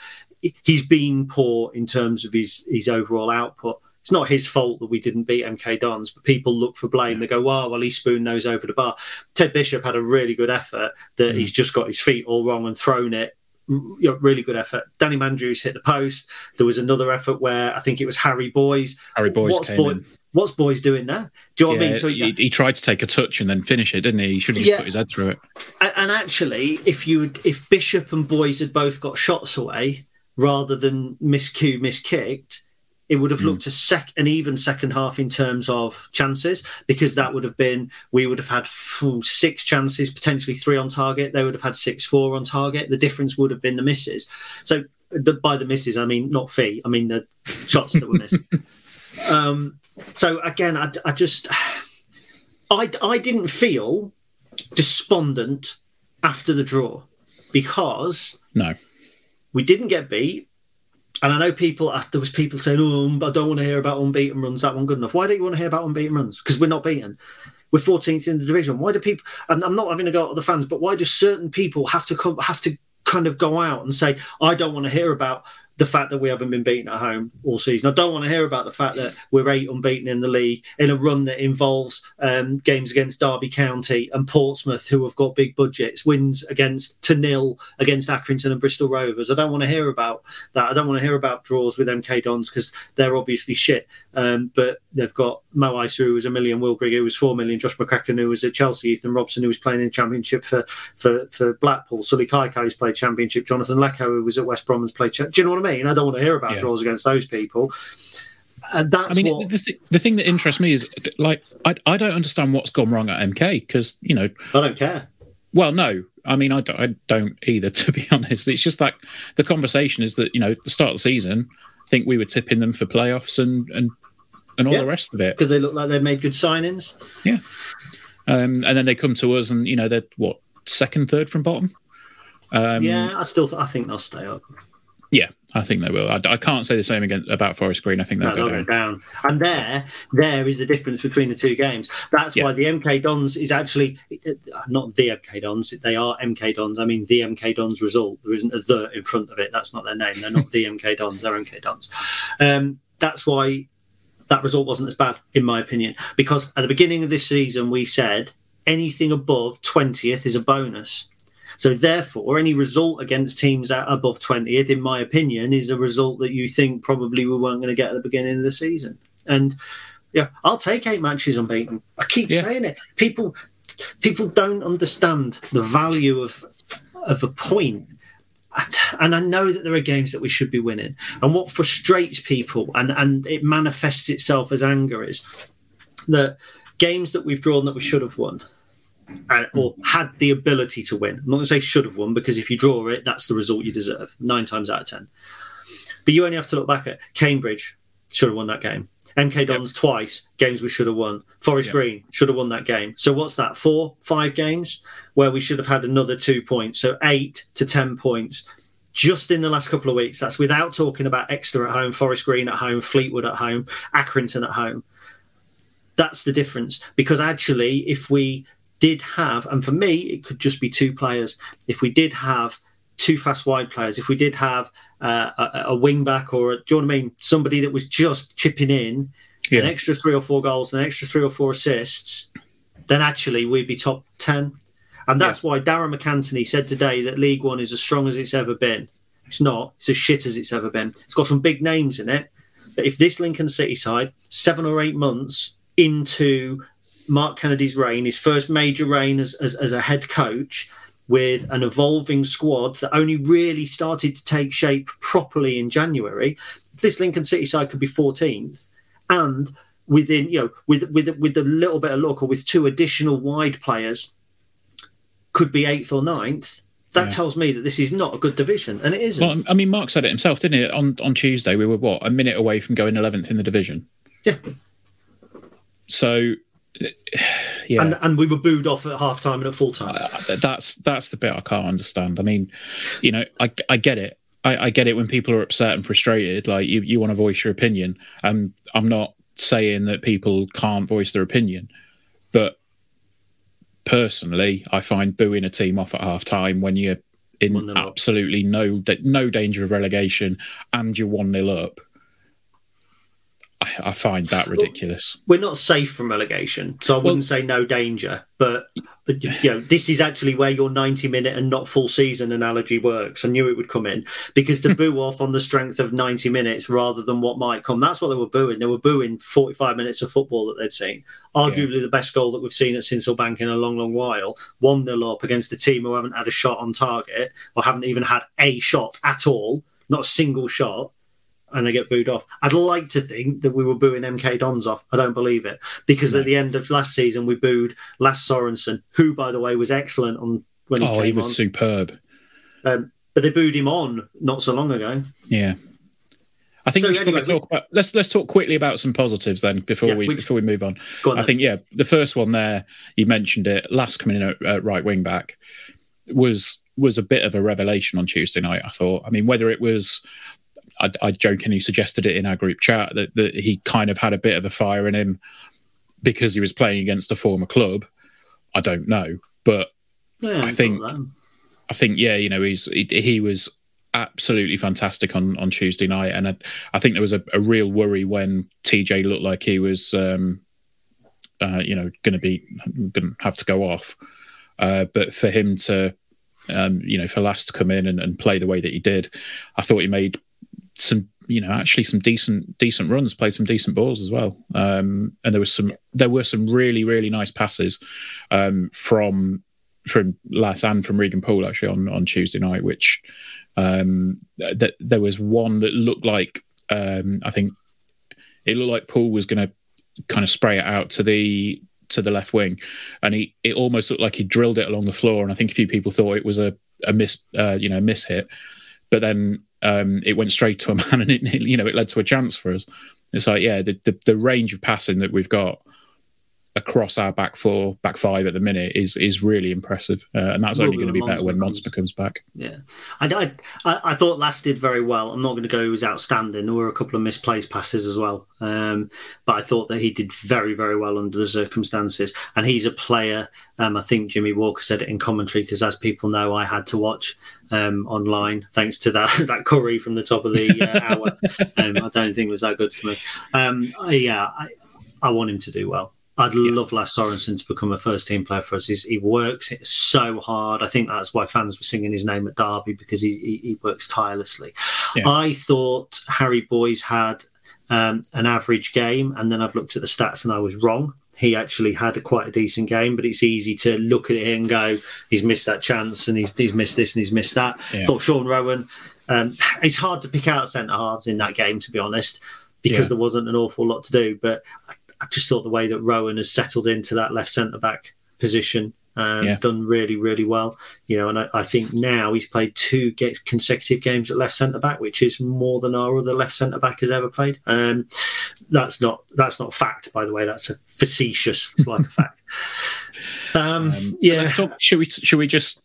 he's been poor in terms of his his overall output. It's not his fault that we didn't beat MK Dons, but people look for blame. They go, "Wow, well he spooned those over the bar." Ted Bishop had a really good effort that mm. he's just got his feet all wrong and thrown it. Mm, know, really good effort. Danny Mandroiu's hit the post. There was another effort where I think it was Harry Boyes. Harry Boyes what's came Boy- in. What's Boyes doing there? Do you know what I mean? So he, he tried to take a touch and then finish it, didn't he? He should have Yeah. put his head through it. And, and actually, if you if Bishop and Boyes had both got shots away rather than miscue, miskicked, it would have looked a sec an even second half in terms of chances because that would have been we would have had full six chances, potentially three on target. They would have had six four on target. The difference would have been the misses. So the, by the misses, I mean not fee. I mean the shots that were missed. um, so again, I, I just I I didn't feel despondent after the draw because No. we didn't get beat. And I know people, uh, there was people saying, oh, I don't want to hear about unbeaten runs. That one good enough. Why don't you want to hear about unbeaten runs? Because we're not beaten. We're 14th in the division. Why do people, and I'm not having to go at the fans, but why do certain people have to come, have to kind of go out and say, I don't want to hear about the fact that we haven't been beaten at home all season. I don't want to hear about the fact that we're eight unbeaten in the league in a run that involves um, games against Derby County and Portsmouth, who have got big budgets, wins against to nil against Accrington and Bristol Rovers. I don't want to hear about that. I don't want to hear about draws with MK Dons because they're obviously shit. Um, but they've got Mo Eisa, who was a million, Will Grigg, who was four million, Josh McEachran, who was at Chelsea, Ethan Robson, who was playing in the Championship for for, for Blackpool, Sullay Kaikai, who's played Championship, Jonathan Leko, who was at West Brom, has played. Do you know what I mean? I don't want to hear about Yeah. draws against those people. And that's I mean, what the, th- the thing that interests me is like I, I don't understand what's gone wrong at MK because you know I don't care. Well, no, I mean I don't, I don't either. To be honest, it's just like the conversation is that you know the start of the season, I think we were tipping them for playoffs and and and all Yeah. the rest of it. Because they look like they've made good signings. Yeah, um, and then they come to us and you know they're what second, third from bottom. Um, yeah, I still th- I think they'll stay up. yeah, I think they will. I, I can't say the same again about Forest Green. I think they'll No, go they'll down. go down. And there, there is the difference between the two games. That's Yeah. why the MK Dons is actually not the MK Dons. They are MK Dons. I mean, the MK Dons result. There isn't a the in front of it. That's not their name. They're not the MK Dons. They're MK Dons. Um, that's why that result wasn't as bad, in my opinion. Because at the beginning of this season, we said anything above 20th is a bonus. So therefore, any result against teams at above 20th, in my opinion, is a result that you think probably we weren't going to get at the beginning of the season. And yeah, I'll take eight matches unbeaten. I keep Yeah. saying it. People people don't understand the value of of a point. And- I know that there are games that we should be winning. And what frustrates people and, and it manifests itself as anger is that games that we've drawn that we should have won or had the ability to win. I'm not going to say should have won because if you draw it, that's the result you deserve nine times out of ten. But you only have to look back at Cambridge should have won that game. MK Dons twice, games we should have won. Forest Yep. Green should have won that game. So what's that? Four, five games where we should have had another two points. So eight to ten points just in the last couple of weeks. That's without talking about Exeter at home, Forest Green at home, Fleetwood at home, Accrington at home. That's the difference. Because actually, if we did have, and for me, it could just be two players. If we did have two fast wide players, if we did have uh, a, a wing back or, a, do you know what I mean? Somebody that was just chipping in Yeah. an extra three or four goals, an extra three or four assists, then actually we'd be top 10. And that's why Darren McAntony said today that League One is as strong as it's ever been. It's not. It's as shit as it's ever been. It's got some big names in it. But if this Lincoln City side, seven or eight months into Mark Kennedy's reign, his first major reign as, as, as a head coach, with an evolving squad that only really started to take shape properly in January. This Lincoln City side could be 14th, and within you know with with with a little bit of luck or with two additional wide players, could be eighth or ninth. That Yeah. tells me that this is not a good division, and it isn't. Well, I mean, Mark said it himself, didn't he? On on Tuesday, we were what a minute away from going eleventh in the division. yeah, So, yeah, and and we were booed off at half time and at full time. Uh, that's that's the bit I can't understand. I mean, you know, I I get it. I, I get it when people are upset and frustrated. Like you, you want to voice your opinion. Um, I'm not saying that people can't voice their opinion, but personally, I find booing a team off at half time when you're in nil up. absolutely no no danger of relegation and you're one nil up. I, I find that ridiculous. we're not safe from relegation, so I wouldn't say no danger. But, you know, this is actually where your ninety-minute and not full season analogy works. I knew it would come in because to boo off on the strength of ninety minutes rather than what might come. That's what they were booing. They were booing forty-five minutes of football that they'd seen. Arguably the best goal that we've seen at Sincil in a long, long while. One nil up against a team who haven't had a shot on target or haven't even had a shot at all, not a single shot and they get booed off. I'd like to think that we were booing MK Dons off. I don't believe it because at the end of last season we booed Lars Sorensen, who by the way was excellent on when he Oh, came he was on. superb. Um, but they booed him on not so long ago. Yeah. I think So we should anyway, talk about let's let's talk quickly about some positives then before Yeah, we, we- before we move on. Go on I think yeah, the first one there you mentioned it Lasse coming in at, at right wing back was was a bit of a revelation on Tuesday night. I thought. I mean, whether it was I, I jokingly suggested it in our group chat that that he kind of had a bit of a fire in him because he was playing against a former club. I don't know, but Yeah, I think- I think yeah, you know, he's he, he was absolutely fantastic on on Tuesday night, and I, I think there was a, a real worry when TJ looked like he was, um, uh, you know, going to be going to have to go off. Uh, but for him to, um, you know, for Lasse to come in and, and play the way that he did, I thought he made some, you know, actually some decent decent runs, played some decent balls as well. Um, and there was some there were some really really nice passes um, from from Lasse and from Regan Poole actually on on Tuesday night, which um, that there was one that looked like um, I think it looked like Poole was going to kind of spray it out to the to the left wing, and he it almost looked like he drilled it along the floor, and I think a few people thought it was a a miss uh, you know miss hit, but then um, it went straight to a man, and it you know it led to a chance for us. It's like yeah, the the, the range of passing that we've got across our back four, back five at the minute is is really impressive, uh, and that's only going to be better when Monster comes back. Yeah, I, I, I- I thought Lasse did very well. I'm not going to go he was outstanding. There were a couple of misplaced passes as well, um, but I thought that he did very, very well under the circumstances. And he's a player. Um, I think Jimmy Walker said it in commentary because, as people know, I had to watch um, online thanks to that that curry from the top of the uh, hour. Um, I don't think it was that good for me. Um, yeah, I, I want him to do well. I'd love Lars Sorensen to become a first team player for us. He's, he works so hard. I think that's why fans were singing his name at Derby because he, he, he works tirelessly. Yeah. I thought Harry Boyes had um, an average game, and then I've looked at the stats and I was wrong. He actually had a quite a decent game, but it's easy to look at it and go, he's missed that chance and he's, he's missed this and he's missed that. Yeah. Thought Sean Roughan, um, it's hard to pick out centre halves in that game, to be honest, because Yeah. there wasn't an awful lot to do. But I, just thought the way that Roughan has settled into that left centre back position. Um, Yeah. Done really, really well, you know, and I, I think now he's played two ga- consecutive games at left centre back, which is more than our other left centre back has ever played. Um, that's not that's not fact, by the way. That's a facetious. It's like a fact. Um, yeah, Let's talk, should we should we just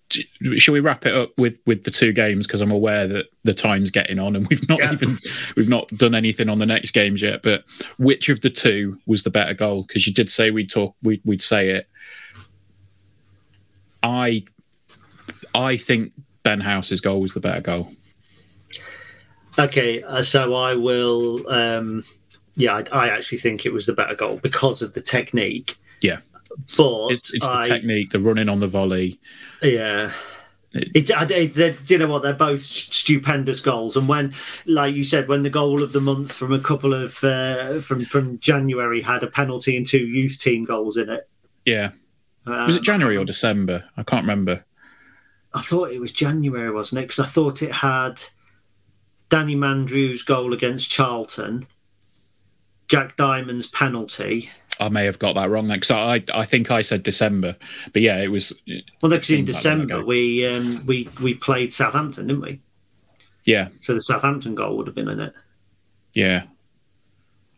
should we wrap it up with with the two games because I'm aware that the time's getting on and we've not Yeah. even we've not done anything on the next games yet. But which of the two was the better goal? Because you did say we'd talk we'd, we'd say it. I I think Ben House's goal was the better goal. Okay, uh, so I will. Um, yeah, I, I actually think it was the better goal because of the technique. Yeah, But it's it's the I- technique, the running on the volley. Yeah, It, they, they, you know what? They're both stupendous goals, and when, like you said, when the goal of the month from a couple of uh, from from January had a penalty and two youth team goals in it. Yeah, um, was it January or December? I can't remember. I thought it was January, wasn't it? Because I thought it had Danny Mandroiu's goal against Charlton, Jack Diamond's penalty. I may have got that wrong because I I think I said December, but yeah, it was. Well, because in December we um, we we played Southampton, didn't we? Yeah. So the Southampton goal would have been in it. Yeah.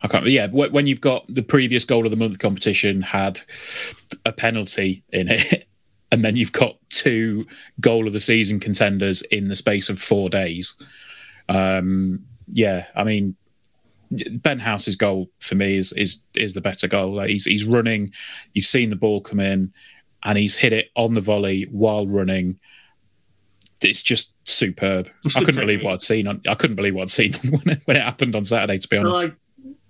I can't. Yeah, when you've got the previous goal of the month competition had a penalty in it, and then you've got two goal of the season contenders in the space of four days. Um, yeah, I mean, Ben House's goal for me is is is the better goal. Like he's he's running, you've seen the ball come in, and he's hit it on the volley while running. It's just superb. It's I couldn't technique. believe what I'd seen. On, I couldn't believe what I'd seen when it, when it happened on Saturday. To be honest,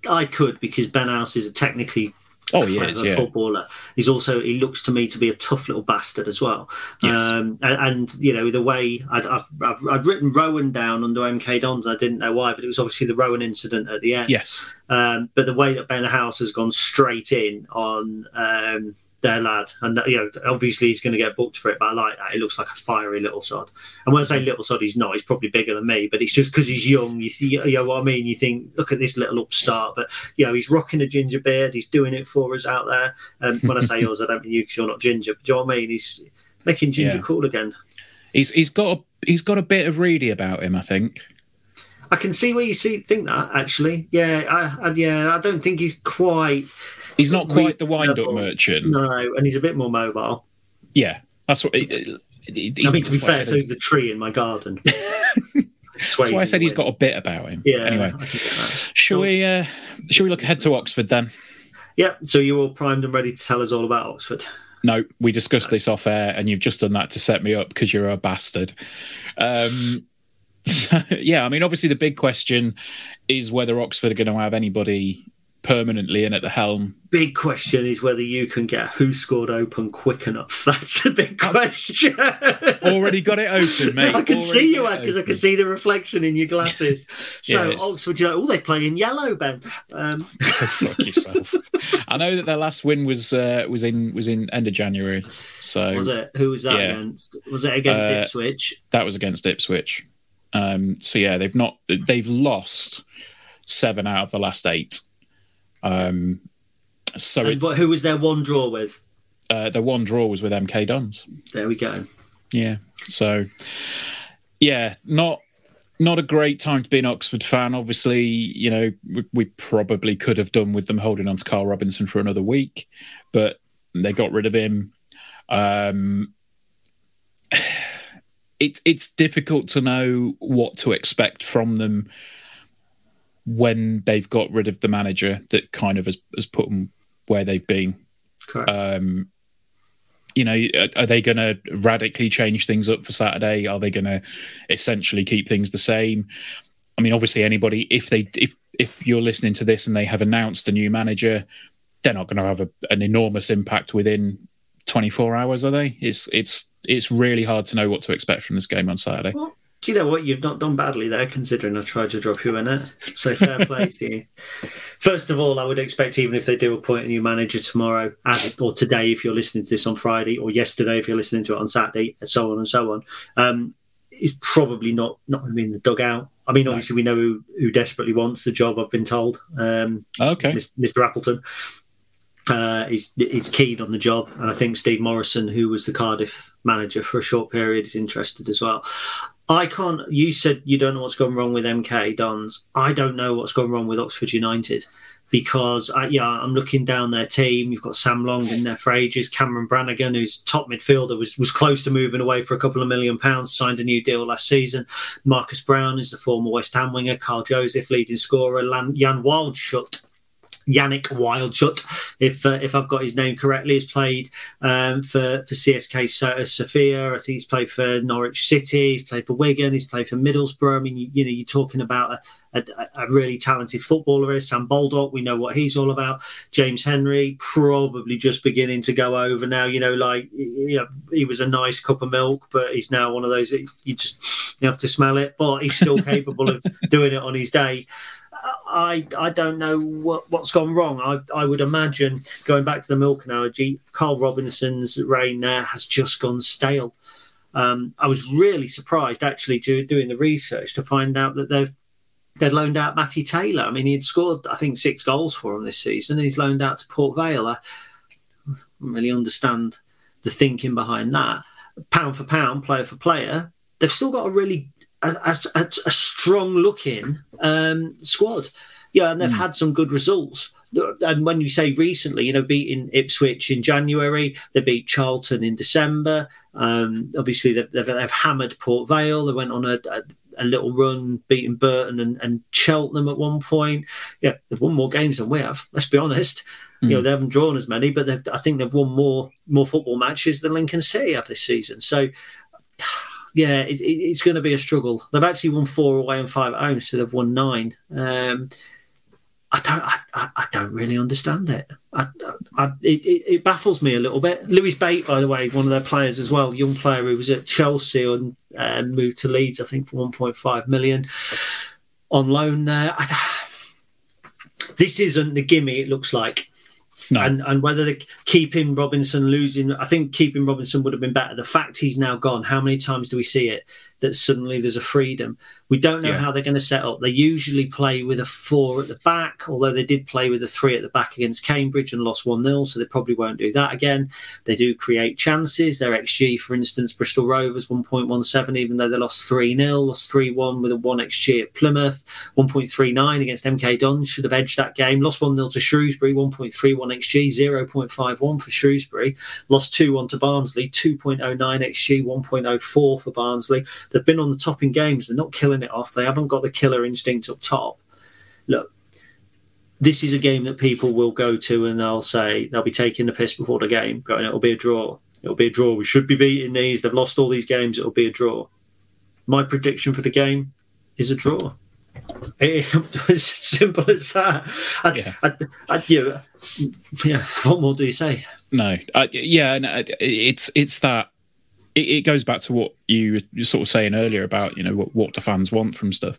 well, I, I could because Ben House is a technically Oh, he is, yeah. footballer. He's also he looks to me to be a tough little bastard as well. Yes. Um, and, and, you know the way I'd, I've, I've, I'd, written Roughan down under MK Dons. I didn't know why, but it was obviously the Roughan incident at the end. Yes. Um, but the way that Ben House has gone straight in on um, their lad, and you know, obviously he's going to get booked for it. But I like that; he looks like a fiery little sod. And when I say little sod, he's not; he's probably bigger than me. But it's just because he's young. You see, you know what I mean? You think, look at this little upstart. But you know, he's rocking a ginger beard. He's doing it for us out there. And when I say yours, I don't mean you because you're not ginger. But do you know what I mean? He's making ginger yeah. cool again. He's he's got a, he's got a bit of Reedy about him, I think. I can see where you see think that actually. Yeah, I, I yeah, I don't think he's quite He's not quite the wind up merchant. No, and he's a bit more mobile. Yeah, that's what. It, I mean, to be fair, so is the tree in my garden. that's why I said he's got a bit about him. Yeah. Anyway, shall we? Uh, shall we look ahead to Oxford then? Yeah. So you're all primed and ready to tell us all about Oxford. No, we discussed this off air, and you've just done that to set me up because you're a bastard. Um, so, yeah, I mean, obviously, the big question is whether Oxford are going to have anybody permanently in at the helm. Big question is whether you can get who scored open quick enough. That's a big question. Already got it open, mate. I can Already see you, because I can see the reflection in your glasses. So. Oxford, you're like, oh, they play in yellow, Ben. Um... fuck yourself. I know that their last win was uh, was in was in end of January. So was it? Who was that yeah. against? Was it against uh, Ipswich? That was against Ipswich. Um, so yeah, they've not they've lost seven out of the last eight. Um, so and who was their one draw with? Uh, their one draw was with MK Dons. There we go. Yeah. So, yeah, not not a great time to be an Oxford fan. Obviously, you know, we, we probably could have done with them holding on to Karl Robinson for another week, but they got rid of him. Um, it, it's difficult to know what to expect from them when they've got rid of the manager that kind of has, has put them where they've been. Correct. Um, you know, are they going to radically change things up for Saturday? Are they going to essentially keep things the same? I mean, obviously, anybody if they if if you're listening to this and they have announced a new manager, they're not going to have a, an enormous impact within 24 hours, are they? It's it's it's really hard to know what to expect from this game on Saturday. Well, do you know what? You've not done badly there, considering I tried to drop you in it. So fair play to you. First of all, I would expect even if they do appoint a new manager tomorrow, or today if you're listening to this on Friday, or yesterday if you're listening to it on Saturday, and so on and so on, um, it's probably not not going to be in the dugout. I mean, obviously no. we know who, who, desperately wants the job. I've been told. Um, okay, Mr. Appleton uh, is is keen on the job, and I think Steve Morison, who was the Cardiff manager for a short period, is interested as well. I can't. You said you don't know what's gone wrong with MK Dons. I don't know what's gone wrong with Oxford United because I, yeah, I'm looking down their team. You've got Sam Long in there for ages. Cameron Brannagan, who's top midfielder, was was close to moving away for a couple of million pounds. Signed a new deal last season. Marcus Browne is the former West Ham winger. Carl Joseph, leading scorer. Jan Wildschut Yanic Wildschut, if uh, if I've got his name correctly, has played um, for for CSKA Sofia. I think he's played for Norwich City. He's played for Wigan. He's played for Middlesbrough. I mean, you, you know, you're talking about a, a, a, really talented footballer. Is Sam Baldock? We know what he's all about. James Henry probably just beginning to go over now. You know, like you know, he was a nice cup of milk, but he's now one of those that you just you have to smell it. But he's still capable of doing it on his day. I I don't know what, what's gone wrong. I I would imagine going back to the milk analogy, Karl Robinson's reign there has just gone stale. Um, I was really surprised actually doing the research to find out that they've they'd loaned out Matty Taylor. I mean, he'd scored I think six goals for him this season. he's loaned out to Port Vale. I don't really understand the thinking behind that. Pound for pound, player for player, they've still got a really a, a, a strong looking um, squad. Yeah, and they've mm. had some good results. And when you say recently, you know, beating Ipswich in January, they beat Charlton in December. Um, obviously, they've, they've, they've, hammered Port Vale. They went on a, a, a little run, beating Burton and, and, Cheltenham at one point. Yeah, they've won more games than we have. Let's be honest. Mm. You know, hmm. they haven't drawn as many, but I think they've won more more football matches than Lincoln City have this season. So yeah, it, it, it's going to be a struggle. They've actually won four away and five at home, so they've won nine. Um, I don't, I, I, don't really understand it. I, I, it. It baffles me a little bit. Lewis Bate, by the way, one of their players as well, young player who was at Chelsea and uh, moved to Leeds, I think, for 1.5 million on loan there. this isn't the gimme it looks like. No. And and whether the, keeping Robinson losing, I think keeping Robinson would have been better. The fact he's now gone, how many times do we see it that suddenly there's a freedom? We don't know yeah. how they're going to set up. They usually play with a four at the back, although they did play with a three at the back against Cambridge and lost 1 0, so they probably won't do that again. They do create chances. Their XG, for instance, Bristol Rovers 1.17, even though they lost 3 0, lost 3 1 with a 1 XG at Plymouth, 1.39 against MK Dons, should have edged that game. Lost 1 0 to Shrewsbury, 1.31 XG, 0.51 for Shrewsbury. Lost 2 1 to Barnsley, 2.09 XG, 1.04 for Barnsley. They've been on the top in games. They're not killing it off. They haven't got the killer instinct up top. Look, this is a game that people will go to and they'll say they'll be taking the piss before the game, going, it'll be a draw. It'll be a draw. We should be beating these. They've lost all these games. It'll be a draw. My prediction for the game is a draw. It's as simple as that. I, yeah. I, I, you yeah. What more do you say? No. yeah. No, uh, it's it's that it, it, goes back to what you were sort of saying earlier about you know what, what the fans want from stuff.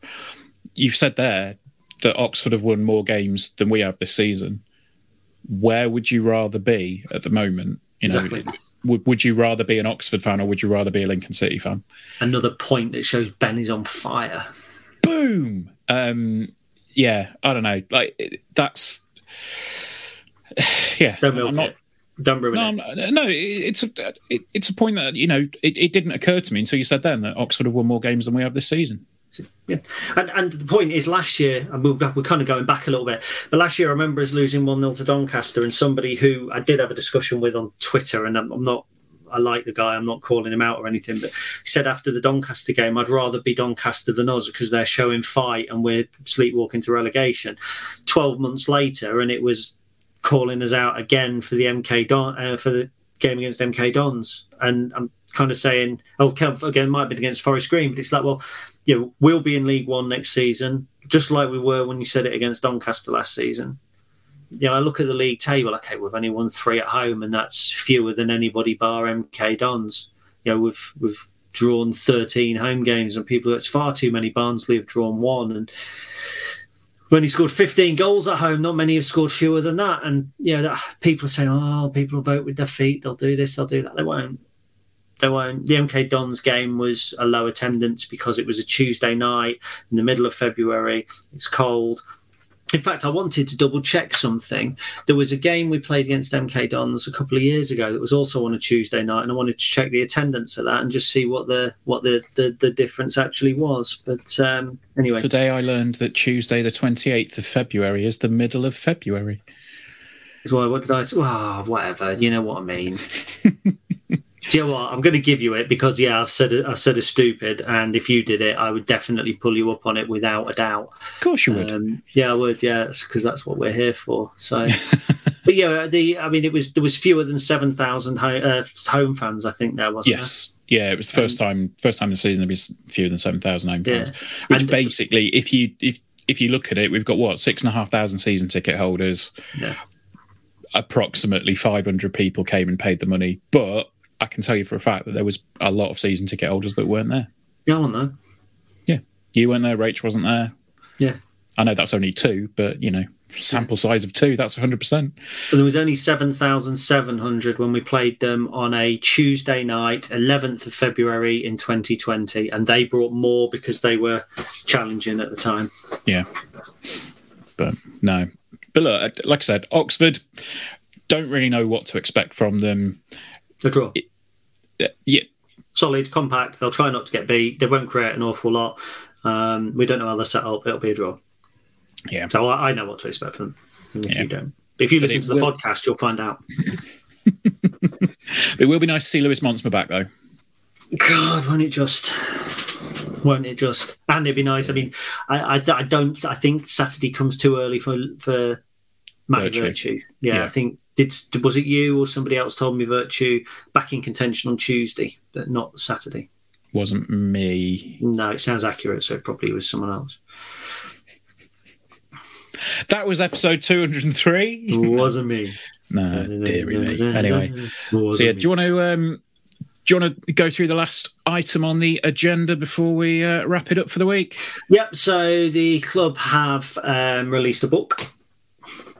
You've said there that Oxford have won more games than we have this season. Where would you rather be at the moment? You know, exactly. would, would you rather be an Oxford fan or would you rather be a Lincoln City fan? Another point that shows Ben is on fire. Boom. Um, yeah, I don't know. Like that's yeah. Don't milk I'm not, it. Don't ruin no, it. No, it's a it, it's a point that you know it, it didn't occur to me until you said then that Oxford have won more games than we have this season. Yeah, and and the point is, last year, and we're, we're kind of going back a little bit, but last year I remember us losing one 0 to Doncaster, and somebody who I did have a discussion with on Twitter, and I'm, I'm not I like the guy. I'm not calling him out or anything, but he said after the Doncaster game, I'd rather be Doncaster than us because they're showing fight and we're sleepwalking to relegation. Twelve months later, and it was calling us out again for the MK Don uh, for the game against MK Dons, and I'm kind of saying, oh, again, might been against Forest Green, but it's like, well, you know, we'll be in League One next season, just like we were when you said it against Doncaster last season. You know, I look at the league table. Okay, we've only won three at home, and that's fewer than anybody bar MK Dons. You know, we've we've drawn 13 home games, and people. It's far too many. Barnsley have drawn one, and when he scored 15 goals at home, not many have scored fewer than that. And you know, that, people are saying, "Oh, people will vote with their feet. They'll do this. They'll do that." They won't. They won't. The MK Dons game was a low attendance because it was a Tuesday night in the middle of February. It's cold in fact, I wanted to double check something. There was a game we played against MK Dons a couple of years ago that was also on a Tuesday night, and I wanted to check the attendance of that and just see what the what the the, the difference actually was. But um, anyway, today I learned that Tuesday, the twenty eighth of February, is the middle of February. Well, what did I? Well, whatever. You know what I mean. Do you know what? I'm going to give you it because yeah, I've said I've said a stupid, and if you did it, I would definitely pull you up on it without a doubt. Of course, you would. Um, yeah, I would. Yeah, because that's what we're here for. So, but yeah, the I mean, it was there was fewer than seven thousand uh, home fans. I think there wasn't. Yes. Yeah, it was the first time first time in the season there was fewer than seven thousand home fans. Yeah. Which And- basically, if you if if you look at it, we've got what six and a half thousand season ticket holders. Yeah. Approximately five hundred people came and paid the money, but I can tell you for a fact that there was a lot of season ticket holders that weren't there. Yeah, I want that. Yeah, you weren't there. Rach wasn't there. Yeah. I know that's only two, but you know, sample size of two, that's hundred percent. But there was only 7,700 when we played them on a Tuesday night, 11th of February in 2020. And they brought more because they were challenging at the time. Yeah. But no. But look, like I said, Oxford don't really know what to expect from them. A draw. Yeah, Solid, compact. They'll try not to get beat. They won't create an awful lot. Um, we don't know how they're set up. It'll be a draw. yeah. So I, I know what to expect from them. If Yeah. you don't. If you But listen to the will- podcast, you'll find out. It will be nice to see Lewis Montsma back though. God, won't it just? Won't it just? And it'd be nice. I mean, I, I, I don't. I think Saturday comes too early for for Virtue. Virtue. Yeah, Yeah. I think did was it you or somebody else told me Virtue back in contention on Tuesday, but not Saturday. Wasn't me. No, it sounds accurate, so it probably was someone else. That was episode 203. It wasn't me. no, dearie me. Anyway, so yeah, do you want to um, do you want to go through the last item on the agenda before we uh, wrap it up for the week? Yep. So the club have um, released a book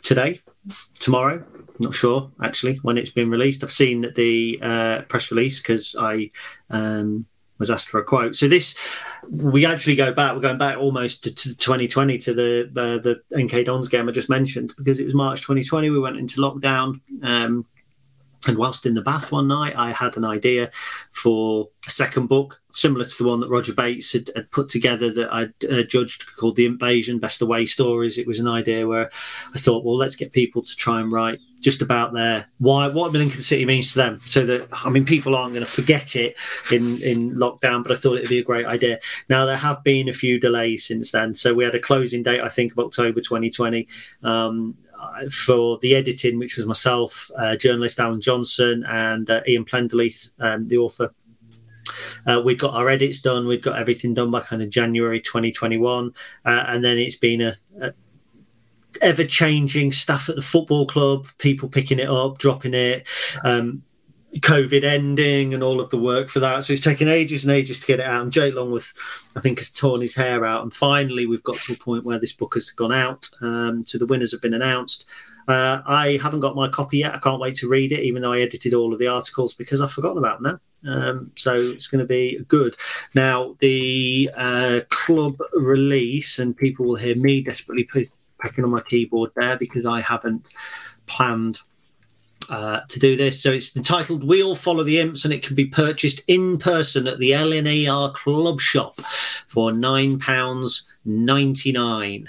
today, tomorrow. Not sure actually when it's been released. I've seen that the uh, press release because I um, was asked for a quote. So this we actually go back. We're going back almost to, to 2020 to the uh, the MK Dons game I just mentioned because it was March 2020. We went into lockdown. Um, and whilst in the bath one night, I had an idea for a second book, similar to the one that Roger Bates had, had put together that I'd uh, judged called The Invasion Best Away Stories. It was an idea where I thought, well, let's get people to try and write just about their why what Lincoln City means to them, so that I mean people aren't going to forget it in in lockdown. But I thought it'd be a great idea. Now there have been a few delays since then, so we had a closing date I think of October 2020. Um, for the editing, which was myself, uh, journalist Alan Johnson, and uh, Ian Plenderleith, um, the author. Uh, we'd got our edits done. We'd got everything done by kind of January 2021, uh, and then it's been a, a ever changing stuff at the football club. People picking it up, dropping it. Um, COVID ending and all of the work for that. So it's taken ages and ages to get it out. And Jay Longworth, I think, has torn his hair out. And finally, we've got to a point where this book has gone out. Um, so the winners have been announced. Uh, I haven't got my copy yet. I can't wait to read it, even though I edited all of the articles because I've forgotten about them now. Um, so it's going to be good. Now, the uh, club release, and people will hear me desperately pecking on my keyboard there because I haven't planned uh, to do this. So it's entitled We All Follow the Imps, and it can be purchased in person at the LNER Club Shop for £9.99.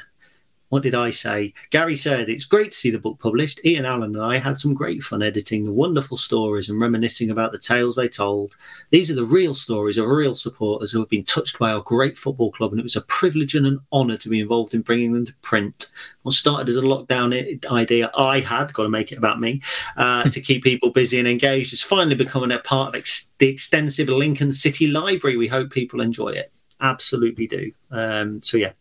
What did I say? Gary said, It's great to see the book published. Ian Allen and I had some great fun editing the wonderful stories and reminiscing about the tales they told. These are the real stories of real supporters who have been touched by our great football club, and it was a privilege and an honour to be involved in bringing them to print. What started as a lockdown idea I had, got to make it about me, uh, to keep people busy and engaged, has finally become a part of ex- the extensive Lincoln City Library. We hope people enjoy it. Absolutely do. Um, so, yeah,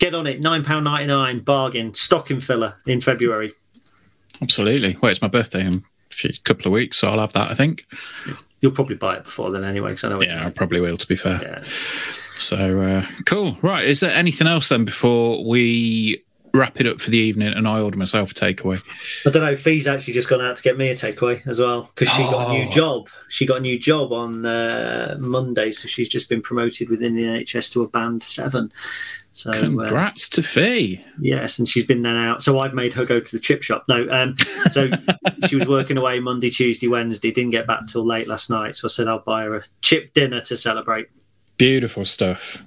get on it. £9.99 bargain, stocking filler in February. Absolutely. Well, it's my birthday in a couple of weeks, so I'll have that. I think. You'll probably buy it before then anyway, because I know. Yeah, I probably will. To be fair. Yeah. So uh, cool. Right. Is there anything else then before we wrap it up for the evening? And I order myself a takeaway. I don't know. Fee's actually just gone out to get me a takeaway as well because she got a new Oh. job. She got a new job on uh, Monday, so she's just been promoted within the NHS to a band seven. So uh, Congrats to Fee. yes, and she's been then out. So I've made her go to the chip shop. No, um, so she was working away Monday, Tuesday, Wednesday. Didn't get back till late last night. So I said I'll buy her a chip dinner to celebrate. Beautiful stuff.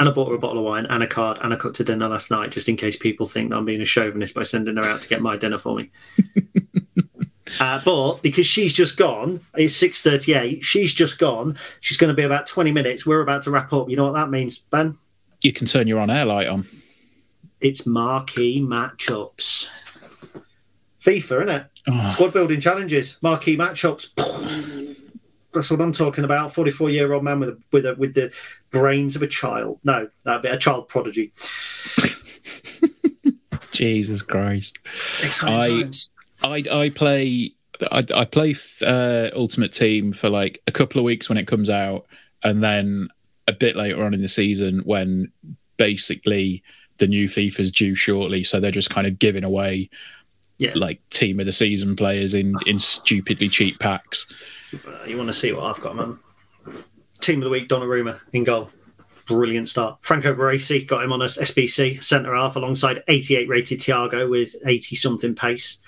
And I bought her a bottle of wine and a card and I cooked her dinner last night just in case people think that I'm being a chauvinist by sending her out to get my dinner for me. Uh, but because she's just gone, it's six thirty-eight. She's just gone. She's going to be about twenty minutes. We're about to wrap up. You know what that means, Ben? You can turn your on air light on. It's marquee matchups. FIFA, isn't it? Oh. Squad building challenges, marquee matchups. That's what I'm talking about. Forty-four-year-old man with a, with a, with the brains of a child. No, that'd be a child prodigy. Jesus Christ. Exciting I- times. I I play I, I play uh, Ultimate Team for like a couple of weeks when it comes out, and then a bit later on in the season when basically the new FIFA's due shortly, so they're just kind of giving away Yeah. like team of the season players in in stupidly cheap packs. Uh, you want to see what I've got, man? Team of the week, Donnarumma in goal. Brilliant start. Franco Baresi got him on a SBC centre half alongside 88 rated Thiago with 80 something pace.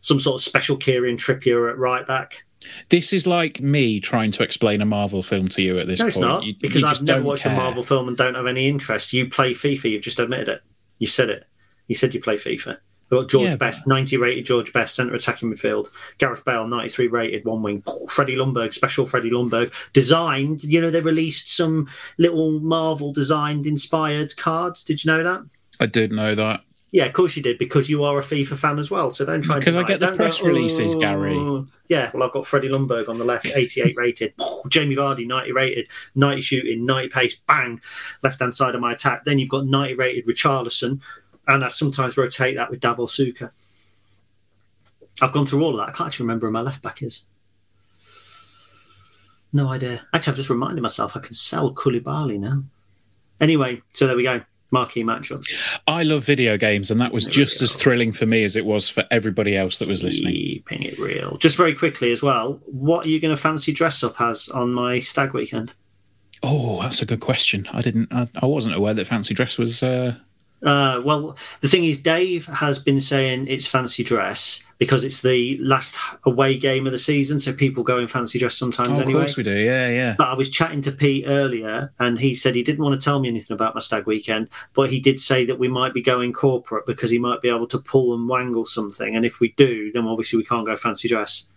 Some sort of special Kieran Trippier at right back. This is like me trying to explain a Marvel film to you at this No, point. it's not You- because you I've never watched care. a Marvel film and don't have any interest. You play FIFA. You've just admitted it. You said it. You said you play FIFA. We've got George Yeah, but- Best, 90 rated George Best, centre attacking midfield. Gareth Bale, 93 rated, one wing. Freddie Ljungberg, special Freddie Ljungberg. Designed, you know, they released some little Marvel designed inspired cards. Did you know that? I did know that. Yeah, of course you did, because you are a FIFA fan as well. So don't try and Because I get it. the Don't go, press releases, "Oh." Gary. Yeah, well, I've got Freddie Ljungberg on the left, 88 rated. Jamie Vardy, 90 rated, 90 shooting, 90 pace, bang, left hand side of my attack. Then you've got 90 rated Richarlison, and I sometimes rotate that with Davor Suker. I've gone through all of that. I can't actually remember who my left back is. No idea. Actually, I've just reminded myself I can sell Koulibaly now. Anyway, so there we go. Marquee matchups. I love video games, and that was just as thrilling for me as it was for everybody else that was listening. Keeping it real. Just very quickly as well, what are you going to fancy dress up as on my stag weekend? Oh, that's a good question. I didn't. I, I wasn't aware that fancy dress was. Uh, Uh, well, the thing is, Dave has been saying it's fancy dress because it's the last away game of the season, so people go in fancy dress sometimes oh, of anyway. course we do. Yeah, yeah. But I was chatting to Pete earlier, and he said he didn't want to tell me anything about my stag weekend, but he did say that we might be going corporate because he might be able to pull and wangle something. And if we do, then obviously we can't go fancy dress.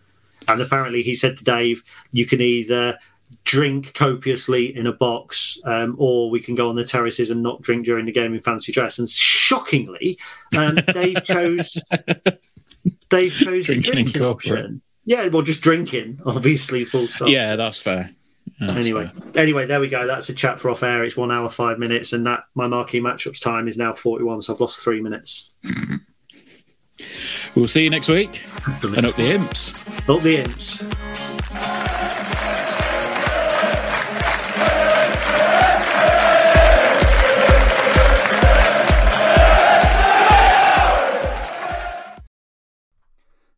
And apparently, he said to Dave, you can either drink copiously in a box, um, or we can go on the terraces and not drink during the game in fancy dress. And shockingly, um, Dave chose Dave chose Drinking drinking option. Yeah, well, just drinking, obviously, full stop. Yeah, that's fair. That's Anyway, fair. anyway, there we go. That's a chat for off air. It's one hour five minutes, and that my marquee matchups time is now forty-one. So I've lost three minutes. we'll see you next week. And up the imps. Up the imps.